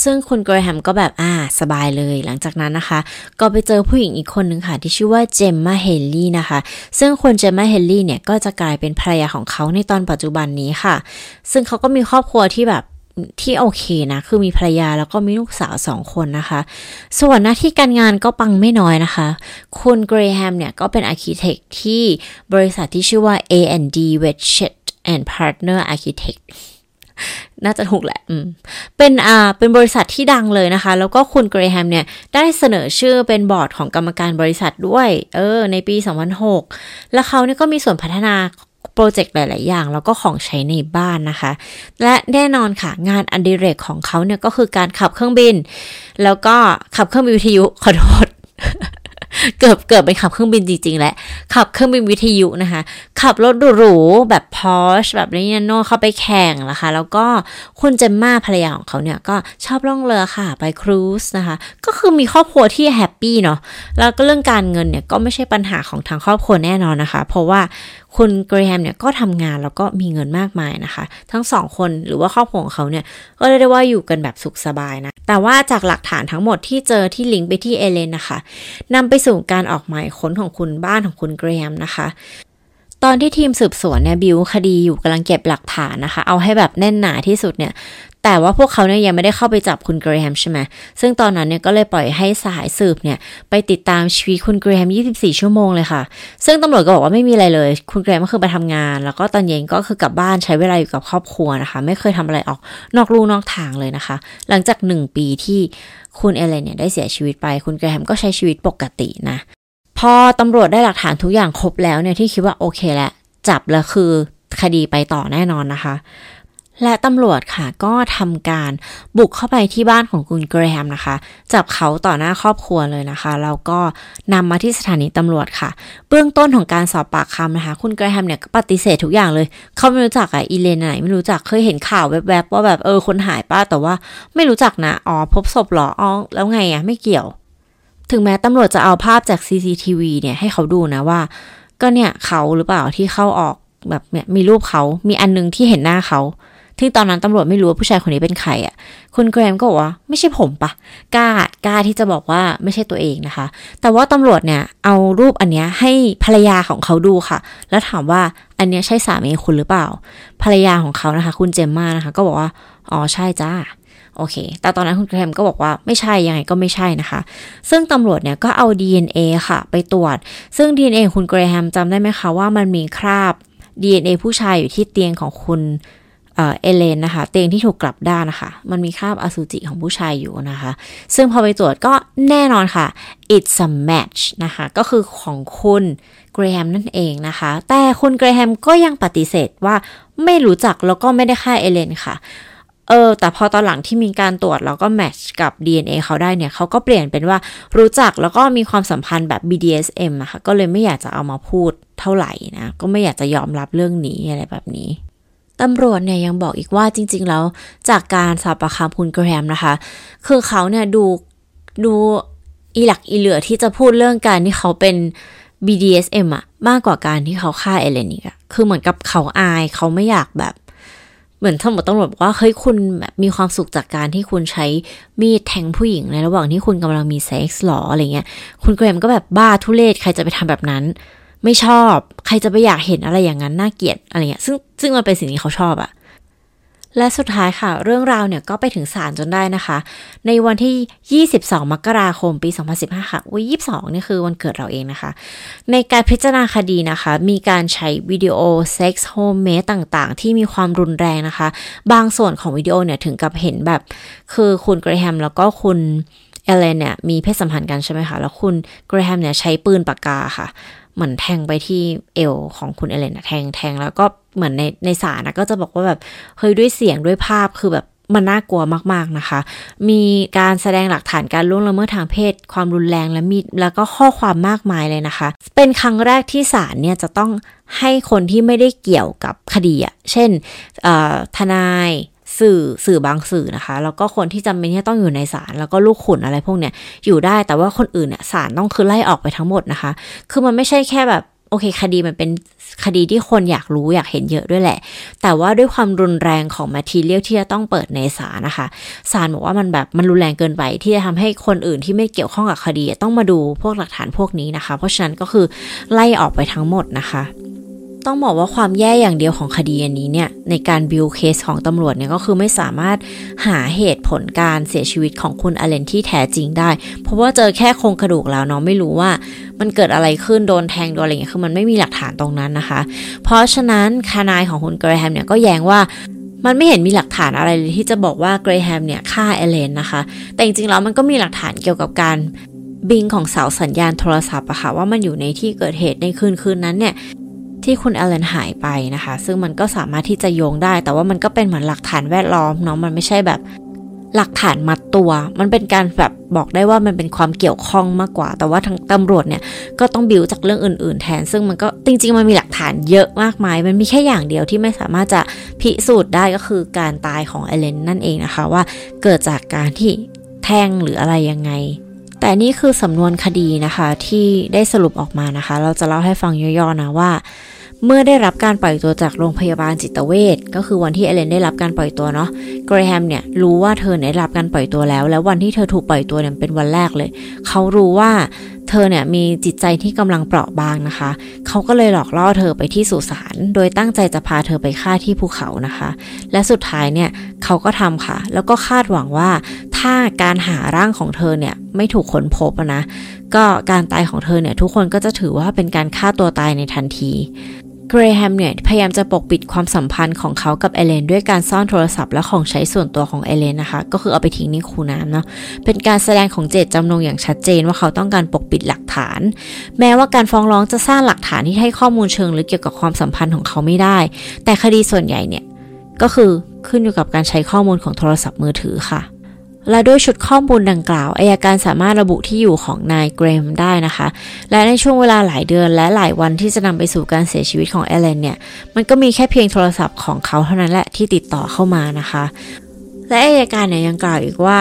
ซึ่งคุณเกรแฮมก็แบบอ่าสบายเลยหลังจากนั้นนะคะ ก็ไปเจอผู้หญิงอีกคนหนึ่งค่ะ ที่ชื่อว่าเจมมาเฮลลี่นะคะ ซึ่งคนเจมมาเฮลลี่เนี่ย ก็จะกลายเป็นภรรยาของเขาในตอนปัจจุบันนี้ค่ะ ซึ่งเขาก็มีครอบครัวที่แบบที่โอเคนะ คือมีภรรยาแล้วก็มีลูกสาวสองคนนะคะ ส่วนหน้าที่การงานก็ปังไม่น้อยนะคะ คุณเกรแฮมเนี่ย ก็เป็น architect ที่บริษัทที่ชื่อว่า A&D w e d g e t and Partner Architect น่าจะถูกแหละเป็นอ่าเป็นบริษัทที่ดังเลยนะคะ แล้วก็คุณเกรแฮมเนี่ย ได้เสนอชื่อเป็นบอร์ดของกรรมการบริษัทด้วย เออ ในปี 2006 แล้วเขาเนี่ยก็มีส่วนพัฒนาโปรเจกต์หลาย ๆ อย่าง แล้วก็ของใช้ในบ้านนะคะ และแน่นอนค่ะ งานอันดิเรกของเขาเนี่ยก็คือการขับเครื่องบิน แล้วก็ขับเครื่องบินวิทยุขอโทษ เกือบเกือบไปขับเครื่องบินจริงๆแหละขับเครื่องบินวิทยุนะคะ ขับรถหรูๆแบบพอชแบบนี้โน่เข้าไปแข่งนะคะ แล้วก็คุณเจมมาภรรยาของเขาเนี่ยก็ชอบล่องเรือค่ะไปครูซนะคะ ก็คือมีครอบครัวที่ happy เนาะแล้วก็เรื่องการเงินเนี่ยก็ไม่ใช่ปัญหาของทางครอบครัวแน่นอนนะคะ เพราะว่าคุณเกรแฮมเนี่ยก็ทำงานแล้วก็มีเงินมากมายนะคะ ทั้งสองคนหรือว่าครอบครัวของเขาเนี่ยก็เรียกได้ว่าอยู่กันแบบสุขสบายนะ แต่ว่าจากหลักฐานทั้งหมดที่เจอที่ลิงก์ไปที่เอเลนนะคะนำไปสู่การออกหมายค้นของคุณบ้านของคุณเกรแฮมนะคะตอนที่ทีมสืบสวนเนี่ยบิวคดีอยู่กำลังเก็บหลักฐานนะคะ เอาให้แบบแน่นหนาที่สุดเนี่ย แต่ว่าพวกเขาเนี่ยยังไม่ได้เข้าไปจับคุณเกรแฮมใช่ไหมซึ่งตอนนั้นเนี่ยก็เลยปล่อยให้สายสืบเนี่ยไปติดตามชีวิตคุณเกรแฮม 24 ชั่วโมงเลยค่ะ ซึ่งตำรวจก็บอกว่าไม่มีอะไรเลย คุณเกรแฮมก็คือไปทำงาน แล้วก็ตอนเย็นก็คือกลับบ้านใช้เวลาอยู่กับครอบครัวนะคะ ไม่เคยทำอะไรออกนอกลู่นอกทางเลยนะคะ หลังจากหนึ่งปีที่คุณเอเลนเนี่ยได้เสียชีวิตไป คุณเกรแฮมก็ใช้ชีวิตปกตินะ พอตำรวจได้หลักฐานทุกอย่างครบแล้วเนี่ยที่คิดว่าโอเคแล้วจับแล้วคือคดีไปต่อแน่นอนนะคะ และตำรวจค่ะก็ทำการบุกเข้าไปที่บ้านของคุณเกรมนะคะ จับเขาต่อหน้าครอบครัวเลยนะคะ แล้วก็นำมาที่สถานีตำรวจค่ะ เบื้องต้นของการสอบปากคำนะคะ คุณเกรมเนี่ยปฏิเสธทุกอย่างเลย เขาไม่รู้จักอะอีเลนไหน ไม่รู้จักเคยเห็นข่าวแวบๆว่าแบบเออคนหายป้าแต่ว่าไม่รู้จักนะอ๋อพบศพหรออ๋อแล้วไงอะไม่เกี่ยว ถึงแม้ตำรวจจะเอาภาพจาก CCTV เนี่ยให้เขาดูนะว่า ก็เนี่ยเขาหรือเปล่าที่เข้าออกแบบเนี่ยมีรูปเขา มีอันนึงที่เห็นหน้าเขา ที่ตอนนั้นตำรวจไม่รู้ว่าผู้ชายคนนี้เป็นใครอะ คุณแกรมก็บอกว่าไม่ใช่ผมปะกล้ากล้าที่จะบอกว่าไม่ใช่ตัวเองนะคะ แต่ว่าตำรวจเนี่ยเอารูปอันเนี้ยให้ภรรยาของเขาดูค่ะ แล้วถามว่าอันเนี้ยใช่สามีคุณหรือเปล่า ภรรยาของเขานะคะ คุณเจมมานะคะ ก็บอกว่าอ๋อใช่จ้าโอเค แต่ตอนนั้นคุณแกรมก็บอกว่าไม่ใช่ ยังไงก็ไม่ใช่นะคะ ซึ่งตำรวจเนี่ยก็เอา DNA ค่ะ ไปตรวจ ซึ่ง DNA คุณเกรแฮมจำได้ไหมคะว่ามันมีคราบ DNA ผู้ชายอยู่ที่เตียงของคุณ เอเลนนะคะ เตียงที่ถูกกลับด้านนะคะ มันมีคราบอสุจิของผู้ชายอยู่นะคะ ซึ่งพอไปตรวจก็แน่นอนค่ะ it's a match นะคะ ก็คือของคุณเกรแฮมนั่นเองนะคะ แต่คุณเกรแฮมก็ยังปฏิเสธว่าไม่รู้จักแล้วก็ไม่ได้ฆ่าเอเลนค่ะเออแต่พอตอนหลังที่มีการตรวจแล้วก็แมทช์กับ DNA เขาได้เนี่ยเขาก็เปลี่ยนเป็นว่ารู้จักแล้วก็มีความสัมพันธ์แบบ BDSM อะคะก็เลยไม่อยากจะเอามาพูดเท่าไหร่นะ ก็ไม่อยากจะยอมรับเรื่องนี้อะไรแบบนี้ ตำรวจเนี่ยยังบอกอีกว่าจริง ๆ แล้วจากการสอบปากคำคุณแกรมนะคะ คือเขาเนี่ยดูดูอีหลักอีเหลือที่จะพูดเรื่องการที่เขาเป็น BDSM อะมากกว่าการที่เขาฆ่าเอเลนิกอะคือเหมือนกับเขาอายเขาไม่อยากแบบ เหมือนทั้งหมดตำรวจบอกว่าเฮ้ยคุณแบบมีความสุขจากการที่คุณใช้มีดแทงผู้หญิงในระหว่างที่คุณกำลังมีเซ็กส์หรออะไรเงี้ย คุณแกรมก็แบบบ้าทุเรศใครจะไปทำแบบนั้น ไม่ชอบ ใครจะไปอยากเห็นอะไรอย่างนั้นน่าเกลียดอะไรเงี้ยซึ่งซึ่งมันเป็นสิ่งที่เขาชอบอะและสุดท้ายค่ะ เรื่องราวเนี่ยก็ไปถึงศาลจนได้นะคะ ในวันที่ 22 มกราคมปี 2015 ค่ะวัน22นี่คือวันเกิดเราเองนะคะ ในการพิจารณาคดีนะคะ มีการใช้วิดีโอsex homemade ต่างๆ ที่มีความรุนแรงนะคะ บางส่วนของวิดีโอเนี่ยถึงกับเห็นแบบ คือคุณเกรแฮมแล้วก็คุณเอเลนเนี่ยมีเพศสัมพันธ์กันใช่ไหมคะ แล้วคุณเกรแฮมเนี่ยใช้ปืนปากกาค่ะ เหมือนแทงไปที่เอวของคุณเอเลนแทงแทงแล้วก็เหมือนในในสารนะก็จะบอกว่าแบบเฮ้ยด้วยเสียงด้วยภาพคือแบบมันน่ากลัวมาก ๆ นะคะ มีการแสดงหลักฐานการล่วงละเมิดทางเพศ ความรุนแรงและมีแล้วก็ข้อความมากมายเลยนะคะ เป็นครั้งแรกที่ศาลเนี่ยจะต้องให้คนที่ไม่ได้เกี่ยวกับคดีอะเช่นทนาย สื่อสื่อบางสื่อนะคะ แล้วก็คนที่จำเป็นที่ต้องอยู่ในศาลแล้วก็ลูกขุนอะไรพวกเนี้ยอยู่ได้แต่ว่าคนอื่นเนี่ยศาลต้องคือไล่ออกไปทั้งหมดนะคะ คือมันไม่ใช่แค่แบบโอเค คดีมันเป็นคดีที่คนอยากรู้อยากเห็นเยอะด้วยแหละ แต่ว่าด้วยความรุนแรงของแมททีเรียลที่จะต้องเปิดในศาลนะคะศาลบอกว่ามันแบบมันรุนแรงเกินไปที่จะทำให้คนอื่นที่ไม่เกี่ยวข้องกับคดีต้องมาดูพวกหลักฐานพวกนี้นะคะ เพราะฉะนั้นก็คือไล่ออกไปทั้งหมดนะคะ ต้องบอกว่าความแย่อย่างเดียวของคดีอันนี้เนี่ยในการ build case ของตำรวจเนี่ยก็คือไม่สามารถหาเหตุผลการเสียชีวิตของคุณเอเลนที่แท้จริงได้ เพราะว่าเจอแค่โครงกระดูกแล้วเนาะไม่รู้ว่ามันเกิดอะไรขึ้นโดนแทงโดนอะไรเงี้ยคือมันไม่มีหลักฐานตรงนั้นนะคะ เพราะฉะนั้นทนายของคุณเกรแฮมเนี่ยก็แย้งว่ามันไม่เห็นมีหลักฐานอะไรเลยที่จะบอกว่าเกรแฮมเนี่ยฆ่าเอเลนนะคะ แต่จริงๆแล้วมันก็มีหลักฐานเกี่ยวกับการบิงของเสาสัญญาณโทรศัพท์อะค่ะว่ามันอยู่ในที่เกิดเหตุในคืนคืนนั้นเนี่ย ที่คุณเอลเลนหายไปนะคะ ซึ่งมันก็สามารถที่จะโยงได้ แต่ว่ามันก็เป็นเหมือนหลักฐานแวดล้อมเนาะมันไม่ใช่แบบหลักฐานมัดตัว มันเป็นการแบบบอกได้ว่ามันเป็นความเกี่ยวข้องมากกว่า แต่ว่าทางตำรวจเนี่ยก็ต้องบิวจากเรื่องอื่น ๆ แทน ซึ่งมันก็จริง ๆ มันมีหลักฐานเยอะมากมาย มันมีแค่อย่างเดียวที่ไม่สามารถจะพิสูจน์ได้ก็คือการตายของเอเลนนั่นเองนะคะว่าเกิดจากการที่แทงหรืออะไรยังไง แต่นี่คือสำนวนคดีนะคะที่ได้สรุปออกมานะคะ เราจะเล่าให้ฟังย่อๆนะว่า เมื่อได้รับการปล่อยตัวจากโรงพยาบาลจิตเวชก็คือวันที่เอเลนได้รับการปล่อยตัวเนาะเกรแฮมเนี่ยรู้ว่าเธอได้รับการปล่อยตัวแล้ว แล้ววันที่เธอถูกปล่อยตัวเนี่ยเป็นวันแรกเลย เขารู้ว่าเธอเนี่ยมีจิตใจที่กำลังเปราะบางนะคะ เขาก็เลยหลอกล่อเธอไปที่สุสาน โดยตั้งใจจะพาเธอไปฆ่าที่ภูเขานะคะ และสุดท้ายเนี่ยเขาก็ทำค่ะ แล้วก็คาดหวังว่า ถ้าการหาร่างของเธอเนี่ยไม่ถูกค้นพบนะ ก็การตายของเธอเนี่ยทุกคนก็จะถือว่าเป็นการฆ่าตัวตายในทันทีเกรแฮมเนี่ยพยายามจะปกปิดความสัมพันธ์ของเขากับเอเลนด้วยการซ่อนโทรศัพท์และของใช้ส่วนตัวของเอเลนนะคะ ก็คือเอาไปทิ้งในคูน้ำเนาะเป็นการแสดงของเจตจำนงอย่างชัดเจนว่าเขาต้องการปกปิดหลักฐาน แม้ว่าการฟ้องร้องจะสร้างหลักฐานที่ให้ข้อมูลเชิงลึกเกี่ยวกับความสัมพันธ์ของเขาไม่ได้ แต่คดีส่วนใหญ่เนี่ยก็คือขึ้นอยู่กับการใช้ข้อมูลของโทรศัพท์มือถือค่ะ และด้วยชุดข้อมูลดังกล่าวอายการสามารถระบุที่อยู่ของนายเกรมได้นะคะ และในช่วงเวลาหลายเดือนและหลายวันที่จะนำไปสู่การเสียชีวิตของเอเลนเนี่ย มันก็มีแค่เพียงโทรศัพท์ของเขาเท่านั้นแหละที่ติดต่อเข้ามานะคะ และอายการเนี่ยยังกล่าวอีกว่า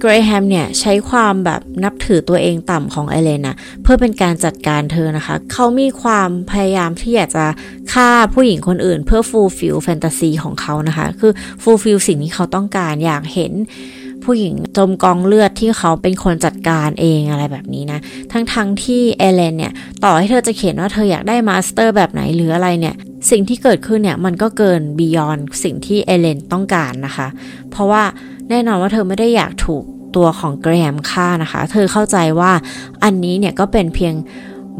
เกรแฮมเนี่ยใช้ความแบบนับถือตัวเองต่ำของเอเลนนะเพื่อเป็นการจัดการเธอนะคะ เขามีความพยายามที่อยากจะฆ่าผู้หญิงคนอื่น เพื่อ fulfill fantasy ของเขานะคะ คือ fulfill สิ่งที่เขาต้องการอยากเห็น ผู้หญิงจมกองเลือดที่เขาเป็นคนจัดการเองอะไรแบบนี้นะ ทั้งๆที่เอเลนเนี่ยต่อให้เธอจะเขียนว่าเธออยากได้ master แบบไหนหรืออะไรเนี่ยสิ่งที่เกิดขึ้นเนี่ยมันก็เกิน beyond สิ่งที่เอเลนต้องการนะคะ เพราะว่าแน่นอนว่าเธอไม่ได้อยากถูกตัวของเกรแฮมฆ่านะคะ เธอเข้าใจว่าอันนี้เนี่ยก็เป็นเพียง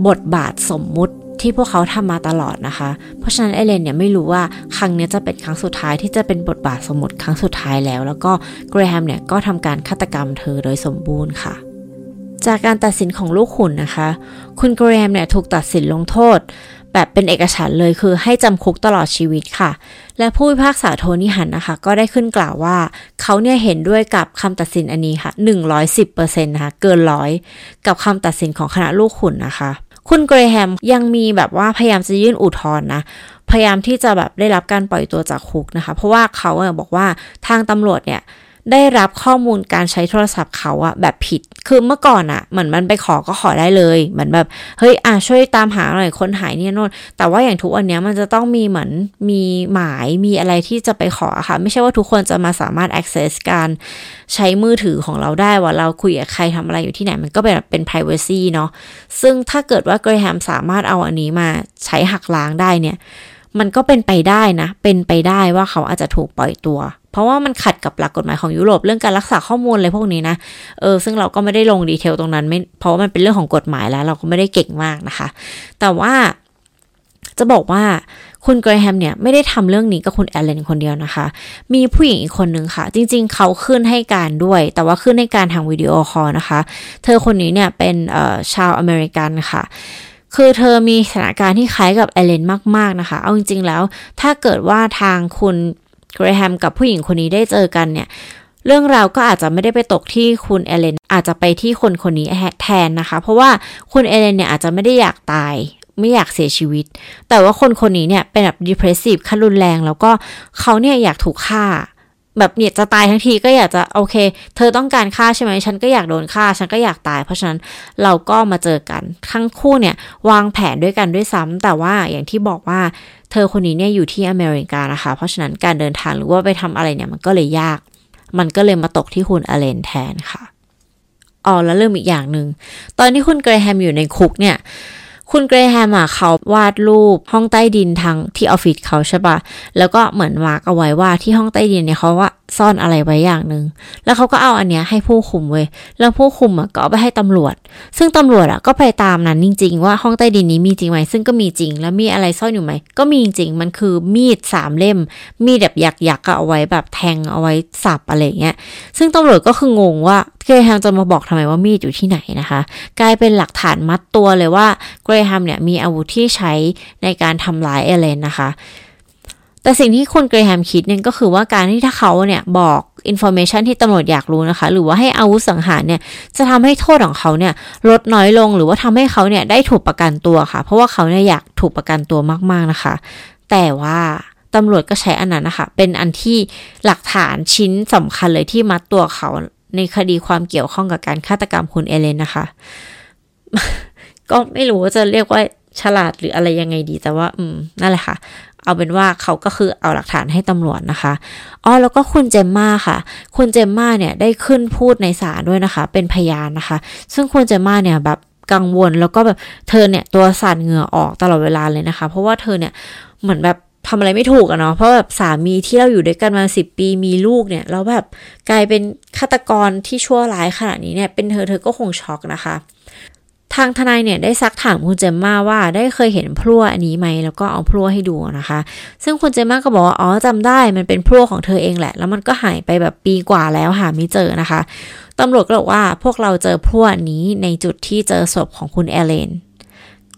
บทบาทสมมุติ ที่พวกเขาทำมาตลอดนะคะ เพราะฉะนั้นเอเลนเนี่ยไม่รู้ว่าครั้งนี้จะเป็นครั้งสุดท้ายที่จะเป็นบทบาทสมมติครั้งสุดท้ายแล้ว แล้วก็เกรแฮมเนี่ยก็ทำการฆาตกรรมเธอโดยสมบูรณ์ค่ะจากการตัดสินของลูกขุนนะคะ คุณเกรแฮมเนี่ยถูกตัดสินลงโทษ แบบเป็นเอกฉันท์เลยคือให้จำคุกตลอดชีวิตค่ะ และผู้พิพากษาโทนี่หันนะคะ ก็ได้ขึ้นกล่าวว่า เขาเนี่ยเห็นด้วยกับคำตัดสินอันนี้ค่ะ 110%นะคะ เกินร้อยกับคำตัดสินของคณะลูกขุนนะคะ คุณเกรแฮมยังมีแบบว่าพยายามจะยื่นอุทธรณ์นะ พยายามที่จะแบบได้รับการปล่อยตัวจากคุกนะคะ เพราะว่าเขาบอกว่าทางตำรวจเนี่ย ได้รับข้อมูลการใช้โทรศัพท์เขาอะแบบผิด คือเมื่อก่อนอะเหมือนมันไปขอก็ขอได้เลยเหมือนแบบเฮ้ยอะช่วยตามหาหน่อยคนหายเนี่ยโน่นแต่ว่าอย่างทุกวันนี้มันจะต้องมีเหมือนมีหมายมีอะไรที่จะไปขอค่ะ ไม่ใช่ว่าทุกคนจะมาสามารถ access การใช้มือถือของเราได้ว่าเราคุยกับใครทำอะไรอยู่ที่ไหนมันก็เป็นเป็น privacy เนาะซึ่งถ้าเกิดว่าเกรแฮมสามารถเอาอันนี้มาใช้หักล้างได้เนี่ยมันก็เป็นไปได้นะ เป็นไปได้ว่าเขาอาจจะถูกปล่อยตัว เพราะว่ามันขัดกับหลักกฎหมายของยุโรปเรื่องการรักษาข้อมูลอะไรพวกนี้นะ เออซึ่งเราก็ไม่ได้ลง detail ตรงนั้นไม่เพราะว่ามันเป็นเรื่องของกฎหมายแล้ว เราก็ไม่ได้เก่งมากนะคะ แต่ว่าจะบอกว่าคุณเกรแฮมเนี่ยไม่ได้ทำเรื่องนี้กับคุณเอเลนคนเดียวนะคะ มีผู้หญิงอีกคนนึงค่ะ จริงๆ เขาขึ้นให้การด้วย แต่ว่าขึ้นให้การทาง video call นะคะ เธอคนนี้เนี่ยเป็นชาวอเมริกันค่ะ คือเธอมีสถานการณ์ที่คล้ายกับเอเลนมากๆนะคะ เอาจริงๆแล้วถ้าเกิดว่าทางคุณ เกรแฮมกับผู้หญิงคนนี้ได้เจอกันเนี่ย เรื่องราวก็อาจจะไม่ได้ไปตกที่คุณเอเลน อาจจะไปที่คนคนนี้แทนนะคะ เพราะว่าคุณเอเลนเนี่ยอาจจะไม่ได้อยากตายไม่อยากเสียชีวิต แต่ว่าคนคนนี้เนี่ยเป็นแบบ depressive ขั้นรุนแรง แล้วก็เขาเนี่ยอยากถูกฆ่า แบบเนี่ยจะตายทั้งทีก็อยากจะโอเค เธอต้องการฆ่าใช่ไหมฉันก็อยากโดนฆ่าฉันก็อยากตาย เพราะฉะนั้นเราก็มาเจอกันทั้งคู่เนี่ยวางแผนด้วยกันด้วยซ้ำแต่ว่าอย่างที่บอกว่าเธอคนนี้เนี่ยอยู่ที่อเมริกานะคะ เพราะฉะนั้นการเดินทางหรือว่าไปทำอะไรเนี่ยมันก็เลยยาก มันก็เลยมาตกที่คุณอเลนแทนค่ะอ๋อแล้วเรื่องอีกอย่างหนึ่งตอนที่คุณเกรแฮมอยู่ในคุกเนี่ย คุณเกรแฮมอะเขาวาดรูปห้องใต้ดินทางที่ออฟฟิศเขาใช่ปะแล้วก็เหมือนมาร์กเอาไว้ว่าที่ห้องใต้ดินเนี่ยเขาว่า ซ่อนอะไรไว้อย่างหนึ่งแล้วเขาก็เอาอันเนี้ยให้ผู้คุมเว้ยแล้วผู้คุมอะก็เอาไปให้ตำรวจ ซึ่งตำรวจอะก็ไปตามนั้นจริง ๆ ว่าห้องใต้ดินนี้มีจริงไหมซึ่งก็มีจริง แล้วมีอะไรซ่อนอยู่ไหมก็มีจริงมันคือมีดสามเล่ม มีดแบบหยักๆเอาไว้แบบแทงเอาไว้สับอะไรเงี้ยซึ่งตำรวจก็คืองงว่าเกรแฮมจะมาบอกทำไมว่ามีดอยู่ที่ไหนนะคะ กลายเป็นหลักฐานมัดตัวเลยว่าเกรแฮมเนี่ยมีอาวุธที่ใช้ในการทำร้ายเอเลนนะคะ แต่สิ่งที่คุณเกรแฮมคิดเนี่ยก็คือว่าการที่ถ้าเขาเนี่ยบอก information ที่ตำรวจอยากรู้นะคะ หรือว่าให้อาวุธสังหารเนี่ยจะทำให้โทษของเขาเนี่ยลดน้อยลง หรือว่าทำให้เขาเนี่ยได้ถูกประกันตัวค่ะ เพราะว่าเขาเนี่ยอยากถูกประกันตัวมากๆนะคะ แต่ว่าตำรวจก็ใช้อันนั้นนะคะ เป็นอันที่หลักฐานชิ้นสำคัญเลยที่มัดตัวเขาในคดีความเกี่ยวข้องกับการฆาตกรรมคุณเอเลนนะคะ ก็ไม่รู้ว่าจะเรียกว่าฉลาดหรืออะไรยังไงดี แต่ว่า อืม นั่นแหละค่ะ เอาเป็นว่าเขาก็คือเอาหลักฐานให้ตำรวจนะคะอ๋อแล้วก็คุณเจมมาค่ะ คุณเจมมาเนี่ยได้ขึ้นพูดในศาลด้วยนะคะ เป็นพยานนะคะ ซึ่งคุณเจมมาเนี่ยแบบกังวลแล้วก็แบบเธอเนี่ยตัวสั่นเหงื่อออกตลอดเวลาเลยนะคะ เพราะว่าเธอเนี่ยเหมือนแบบทำอะไรไม่ถูกอะเนาะ เพราะแบบสามีที่เราอยู่ด้วยกันมาสิบปีมีลูกเนี่ย แล้วแบบกลายเป็นฆาตกรที่ชั่วร้ายขนาดนี้เนี่ย เป็นเธอเธอก็คงช็อกนะคะ ทางทนายเนี่ยได้ซักถามคุณเจมมาว่าได้เคยเห็นพลั่วอันนี้ไหมแล้วก็เอาพลั่วให้ดูนะคะ ซึ่งคุณเจมมาก็บอกว่าอ๋อจำได้มันเป็นพลั่วของเธอเองแหละ แล้วมันก็หายไปแบบปีกว่าแล้วหาไม่เจอนะคะตำรวจก็บอกว่าพวกเราเจอพลั่วนี้ในจุดที่เจอศพของคุณแอเลน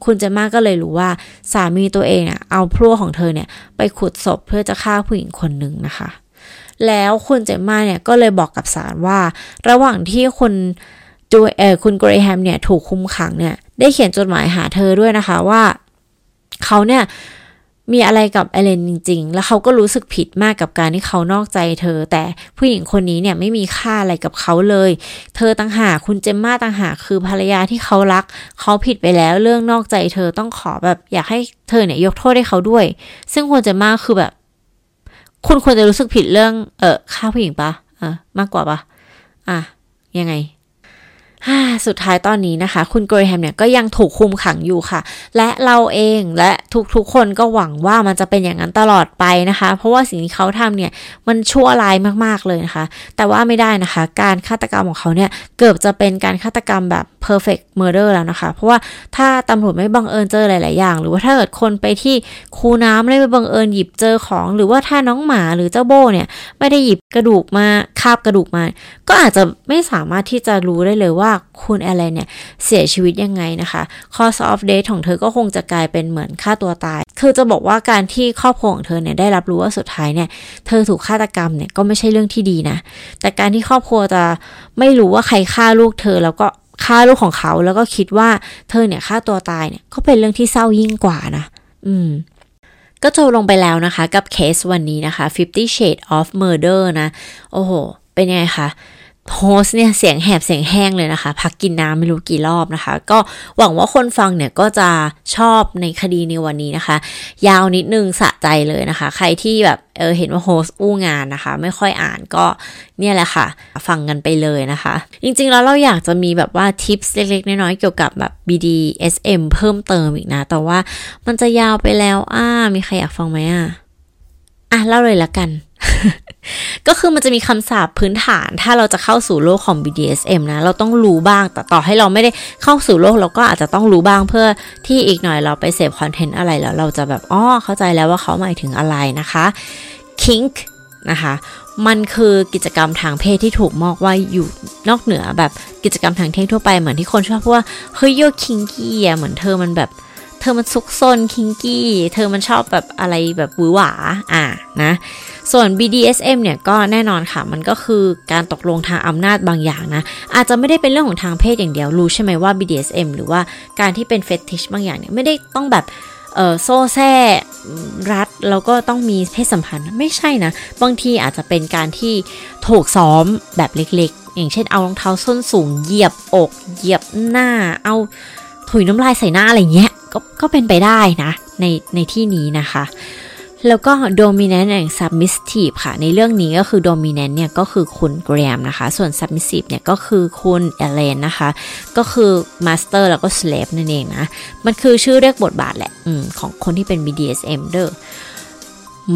คุณเจมมาก็เลยรู้ว่าสามีตัวเองอะเอาพลั่วของเธอเนี่ยไปขุดศพเพื่อจะฆ่าผู้หญิงคนหนึ่งนะคะ แล้วคุณเจมมาเนี่ยก็เลยบอกกับศาลว่า ระหว่างที่คุณ จูเออคุณเกรแฮมเนี่ยถูกคุมขังเนี่ยได้เขียนจดหมายหาเธอด้วยนะคะว่าเขาเนี่ยมีอะไรกับเอเลนจริง ๆ แล้วเขาก็รู้สึกผิดมากกับการที่เขานอกใจเธอ แต่ผู้หญิงคนนี้เนี่ยไม่มีค่าอะไรกับเขาเลย เธอต่างหากคุณเจมมาต่างหากคือภรรยาที่เขารัก เขาผิดไปแล้วเรื่องนอกใจเธอต้องขอแบบอยากให้เธอเนี่ยยกโทษให้เขาด้วย ซึ่งคุณเจมมาคือแบบ คุณควรจะรู้สึกผิดเรื่อง เออฆ่าผู้หญิงปะเออมากกว่าปะอะยังไง สุดท้ายตอนนี้นะคะ คุณเกรแฮมเนี่ยก็ยังถูกคุมขังอยู่ค่ะ และเราเองและทุกๆคนก็หวังว่ามันจะเป็นอย่างนั้นตลอดไปนะคะ เพราะว่าสิ่งที่เขาทำเนี่ยมันชั่วร้ายมากๆเลยนะคะ แต่ว่าไม่ได้นะคะ การฆาตกรรมของเขาเนี่ยเกือบจะเป็นการฆาตกรรมแบบ perfect murder แล้วนะคะ เพราะว่าถ้าตำรวจไม่บังเอิญเจอหลาย ๆ อย่าง หรือว่าถ้าเกิดคนไปที่คูน้ำไม่ไปบังเอิญหยิบเจอของ หรือว่าถ้าน้องหมาหรือเจ้าโบเนี่ยไม่ได้หยิบกระดูกมาคาบกระดูกมา ก็อาจจะไม่สามารถที่จะรู้ได้เลยว่าคุณแอลเลนเนี่ยเสียชีวิตยังไงนะคะ cause of death ของเธอก็คงจะกลายเป็นเหมือนฆ่าตัวตาย คือจะบอกว่าการที่ครอบครัวของเธอเนี่ยได้รับรู้ว่าสุดท้ายเนี่ยเธอถูกฆาตกรรมเนี่ยก็ไม่ใช่เรื่องที่ดีนะ แต่การที่ครอบครัวจะไม่รู้ว่าใครฆ่าลูกเธอแล้วก็ฆ่าลูกของเขาแล้วก็คิดว่าเธอเนี่ยฆ่าตัวตายเนี่ยก็เป็นเรื่องที่เศร้ายิ่งกว่านะ อืม ก็จบลงไปแล้วนะคะ กับเคสวันนี้นะคะ Fifty Shades of Murder นะ โอ้โห เป็นยังไงคะ โฮสเนี่ยเสียงแหบเสียงแห้งเลยนะคะ พักกินน้ำไม่รู้กี่รอบนะคะ ก็หวังว่าคนฟังเนี่ยก็จะชอบในคดีในวันนี้นะคะ ยาวนิดนึงสะใจเลยนะคะ ใครที่แบบเออเห็นว่าโฮสอู้งานนะคะ ไม่ค่อยอ่านก็เนี่ยแหละค่ะ ฟังกันไปเลยนะคะ จริงๆแล้วเราอยากจะมีแบบว่าทิปส์เล็กๆ น้อยๆ เกี่ยวกับแบบ BDSM เพิ่มเติมอีกนะ แต่ว่ามันจะยาวไปแล้วอ่ามีใครอยากฟังไหมอะอะเล่าเลยละกัน ก็คือมันจะมีคำสาปพื้นฐานถ้าเราจะเข้าสู่โลกของ BDSM นะ เราต้องรู้บ้างแต่ต่อให้เราไม่ได้เข้าสู่โลกเราก็อาจจะต้องรู้บ้างเพื่อที่อีกหน่อยเราไปเสพคอนเทนต์อะไรแล้ว เราจะแบบอ๋อเข้าใจแล้วว่าเขาหมายถึงอะไรนะคะ kink นะคะมันคือกิจกรรมทางเพศที่ถูกมองว่าอยู่นอกเหนือแบบกิจกรรมทางเพศทั่วไปเหมือนที่คนชอบพูดว่าเฮ้ยโยคิงกี้อะเหมือนเธอมันแบบ เธอมันซุกซนคิงกี้ เธอมันชอบแบบอะไรแบบวือหวา อะนะ ส่วน BDSM เนี่ยก็แน่นอนค่ะ มันก็คือการตกลงทางอำนาจบางอย่างนะ อาจจะไม่ได้เป็นเรื่องของทางเพศอย่างเดียว รู้ใช่ไหมว่า BDSM หรือว่าการที่เป็นเฟติชบางอย่างเนี่ยไม่ได้ต้องแบบเออโซ่แซ่รัดแล้วก็ต้องมีเพศสัมพันธ์ไม่ใช่นะ บางทีอาจจะเป็นการที่ถูกซ้อมแบบเล็กๆ อย่างเช่นเอารองเท้าส้นสูงเหยียบอกเหยียบหน้าเอาถุยน้ำลายใส่หน้าอะไรเงี้ย ก็ก็เป็นไปได้นะ ในในที่นี้นะคะ แล้วก็ dominant and submissive ค่ะ ในเรื่องนี้ก็คือ dominant เนี่ยก็คือคุณแกรมนะคะ ส่วน submissive เนี่ยก็คือคุณเอเลนนะคะ ก็คือ master แล้วก็ slave นั่นเองนะ มันคือชื่อเรียกบทบาทแหละอของคนที่เป็น BDSM เด้อ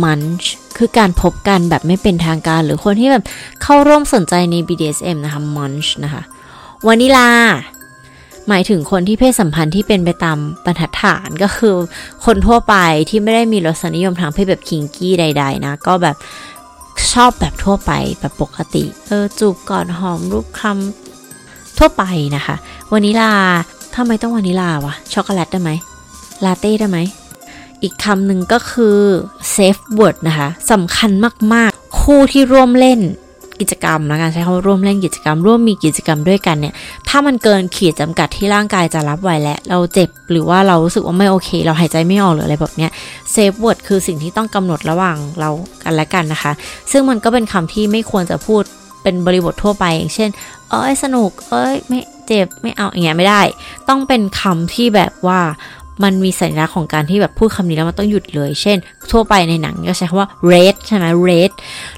munch คือการพบกันแบบไม่เป็นทางการ หรือคนที่แบบเข้าร่วมสนใจใน BDSM นะคะ munch นะคะวานิลา หมายถึงคนที่เพศสัมพันธ์ที่เป็นไปตามบรรทัดฐานก็คือ คนทั่วไปที่ไม่ได้มีรสนิยมทางเพศแบบคิงกี้ใด ๆ นะ ก็แบบชอบแบบทั่วไปแบบปกติ เออจูบก่อนหอมรูปคำทั่วไปนะคะวานิลาทำไมต้องวานิลาวะช็อกโกแลตได้ไหมลาเต้ได้ไหมอีกคำหนึ่งก็คือ safe word นะคะสำคัญมาก ๆ คู่ที่ร่วมเล่น กิจกรรมนะการใช้คำว่าร่วมเล่นกิจกรรม ร่วมมีกิจกรรมด้วยกันเนี่ย ถ้ามันเกินขีดจำกัดที่ร่างกายจะรับไหวแล้วเราเจ็บหรือว่าเรารู้สึกว่าไม่โอเค เราหายใจไม่ออกหรืออะไรแบบเนี้ย safe word คือสิ่งที่ต้องกำหนดระหว่างเรากันและกันนะคะ ซึ่งมันก็เป็นคำที่ไม่ควรจะพูดเป็นบริบททั่วไป อย่างเช่น เอ้ยสนุก เอ้ยไม่เจ็บไม่เอาอย่างเงี้ยไม่ได้ ต้องเป็นคำที่แบบว่า มันมีสัญลักษณ์ของการที่แบบพูดคำนี้แล้วมันต้องหยุดเลย เช่น ทั่วไปในหนังก็ใช้คำว่า red ใช่ไหม red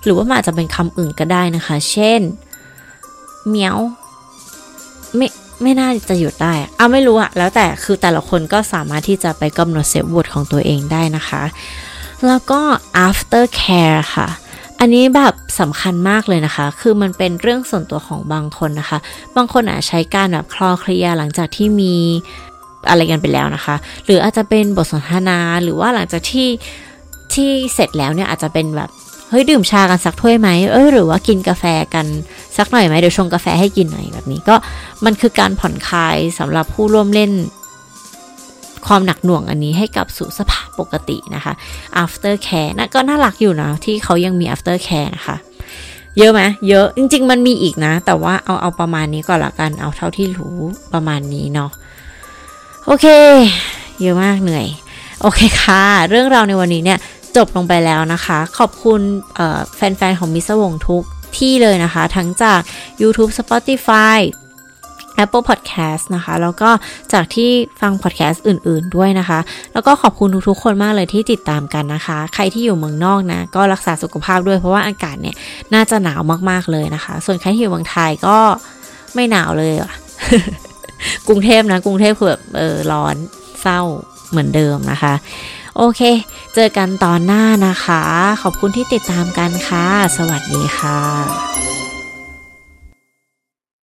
หรือว่ามันอาจจะเป็นคำอื่นก็ได้นะคะ เช่นเมียวไม่ไม่น่าจะหยุดได้เอาไม่รู้อะแล้วแต่คือแต่ละคนก็สามารถที่จะไปกำหนดเซฟวดของตัวเองได้นะคะ แล้วก็ after care ค่ะ อันนี้แบบสำคัญมากเลยนะคะ คือมันเป็นเรื่องส่วนตัวของบางคนนะคะ บางคนอาจใช้การแบบคลอเคลียหลังจากที่มี อะไรกันไปแล้วนะคะ หรืออาจจะเป็นบทสนทนาหรือว่าหลังจากที่ที่เสร็จแล้วเนี่ยอาจจะเป็นแบบเฮ้ยดื่มชากันสักถ้วยไหมเออหรือว่ากินกาแฟกันสักหน่อยไหมเดี๋ยวชงกาแฟให้กินหน่อยแบบนี้ก็มันคือการผ่อนคลายสำหรับผู้ร่วมเล่น ความหนักหน่วงอันนี้ให้กลับสู่สภาพปกตินะคะ after care นะก็น่ารักอยู่นะที่เขายังมี after care นะคะ เยอะไหมเยอะจริง ๆ มันมีอีกนะ แต่ว่าเอาเอาประมาณนี้ก่อนละกันเอาเท่าที่รู้ประมาณนี้เนาะ โอเค เยอะมากเหนื่อย โอเคค่ะ เรื่องราวในวันนี้เนี่ยจบลงไปแล้วนะคะ ขอบคุณแฟนๆ ของมิสวงทุกที่เลยนะคะ ทั้งจาก YouTube Spotify Apple Podcast นะคะ แล้วก็จากที่ฟัง podcast อื่น ๆ ด้วยนะคะ แล้วก็ขอบคุณทุก ๆ คนมากเลยที่ติดตามกันนะคะ ใครที่อยู่เมืองนอกนะ ก็รักษาสุขภาพด้วยเพราะว่าอากาศเนี่ย น่าจะหนาวมาก ๆ เลยนะคะ ส่วนใครที่อยู่เมืองไทยก็ไม่หนาวเลยอะ กรุงเทพนะ กรุงเทพคือแบบเออร้อนเศร้าเหมือนเดิมนะคะ โอเค เจอกันตอนหน้านะคะ ขอบคุณที่ติดตามกันค่ะ สวัสดีค่ะ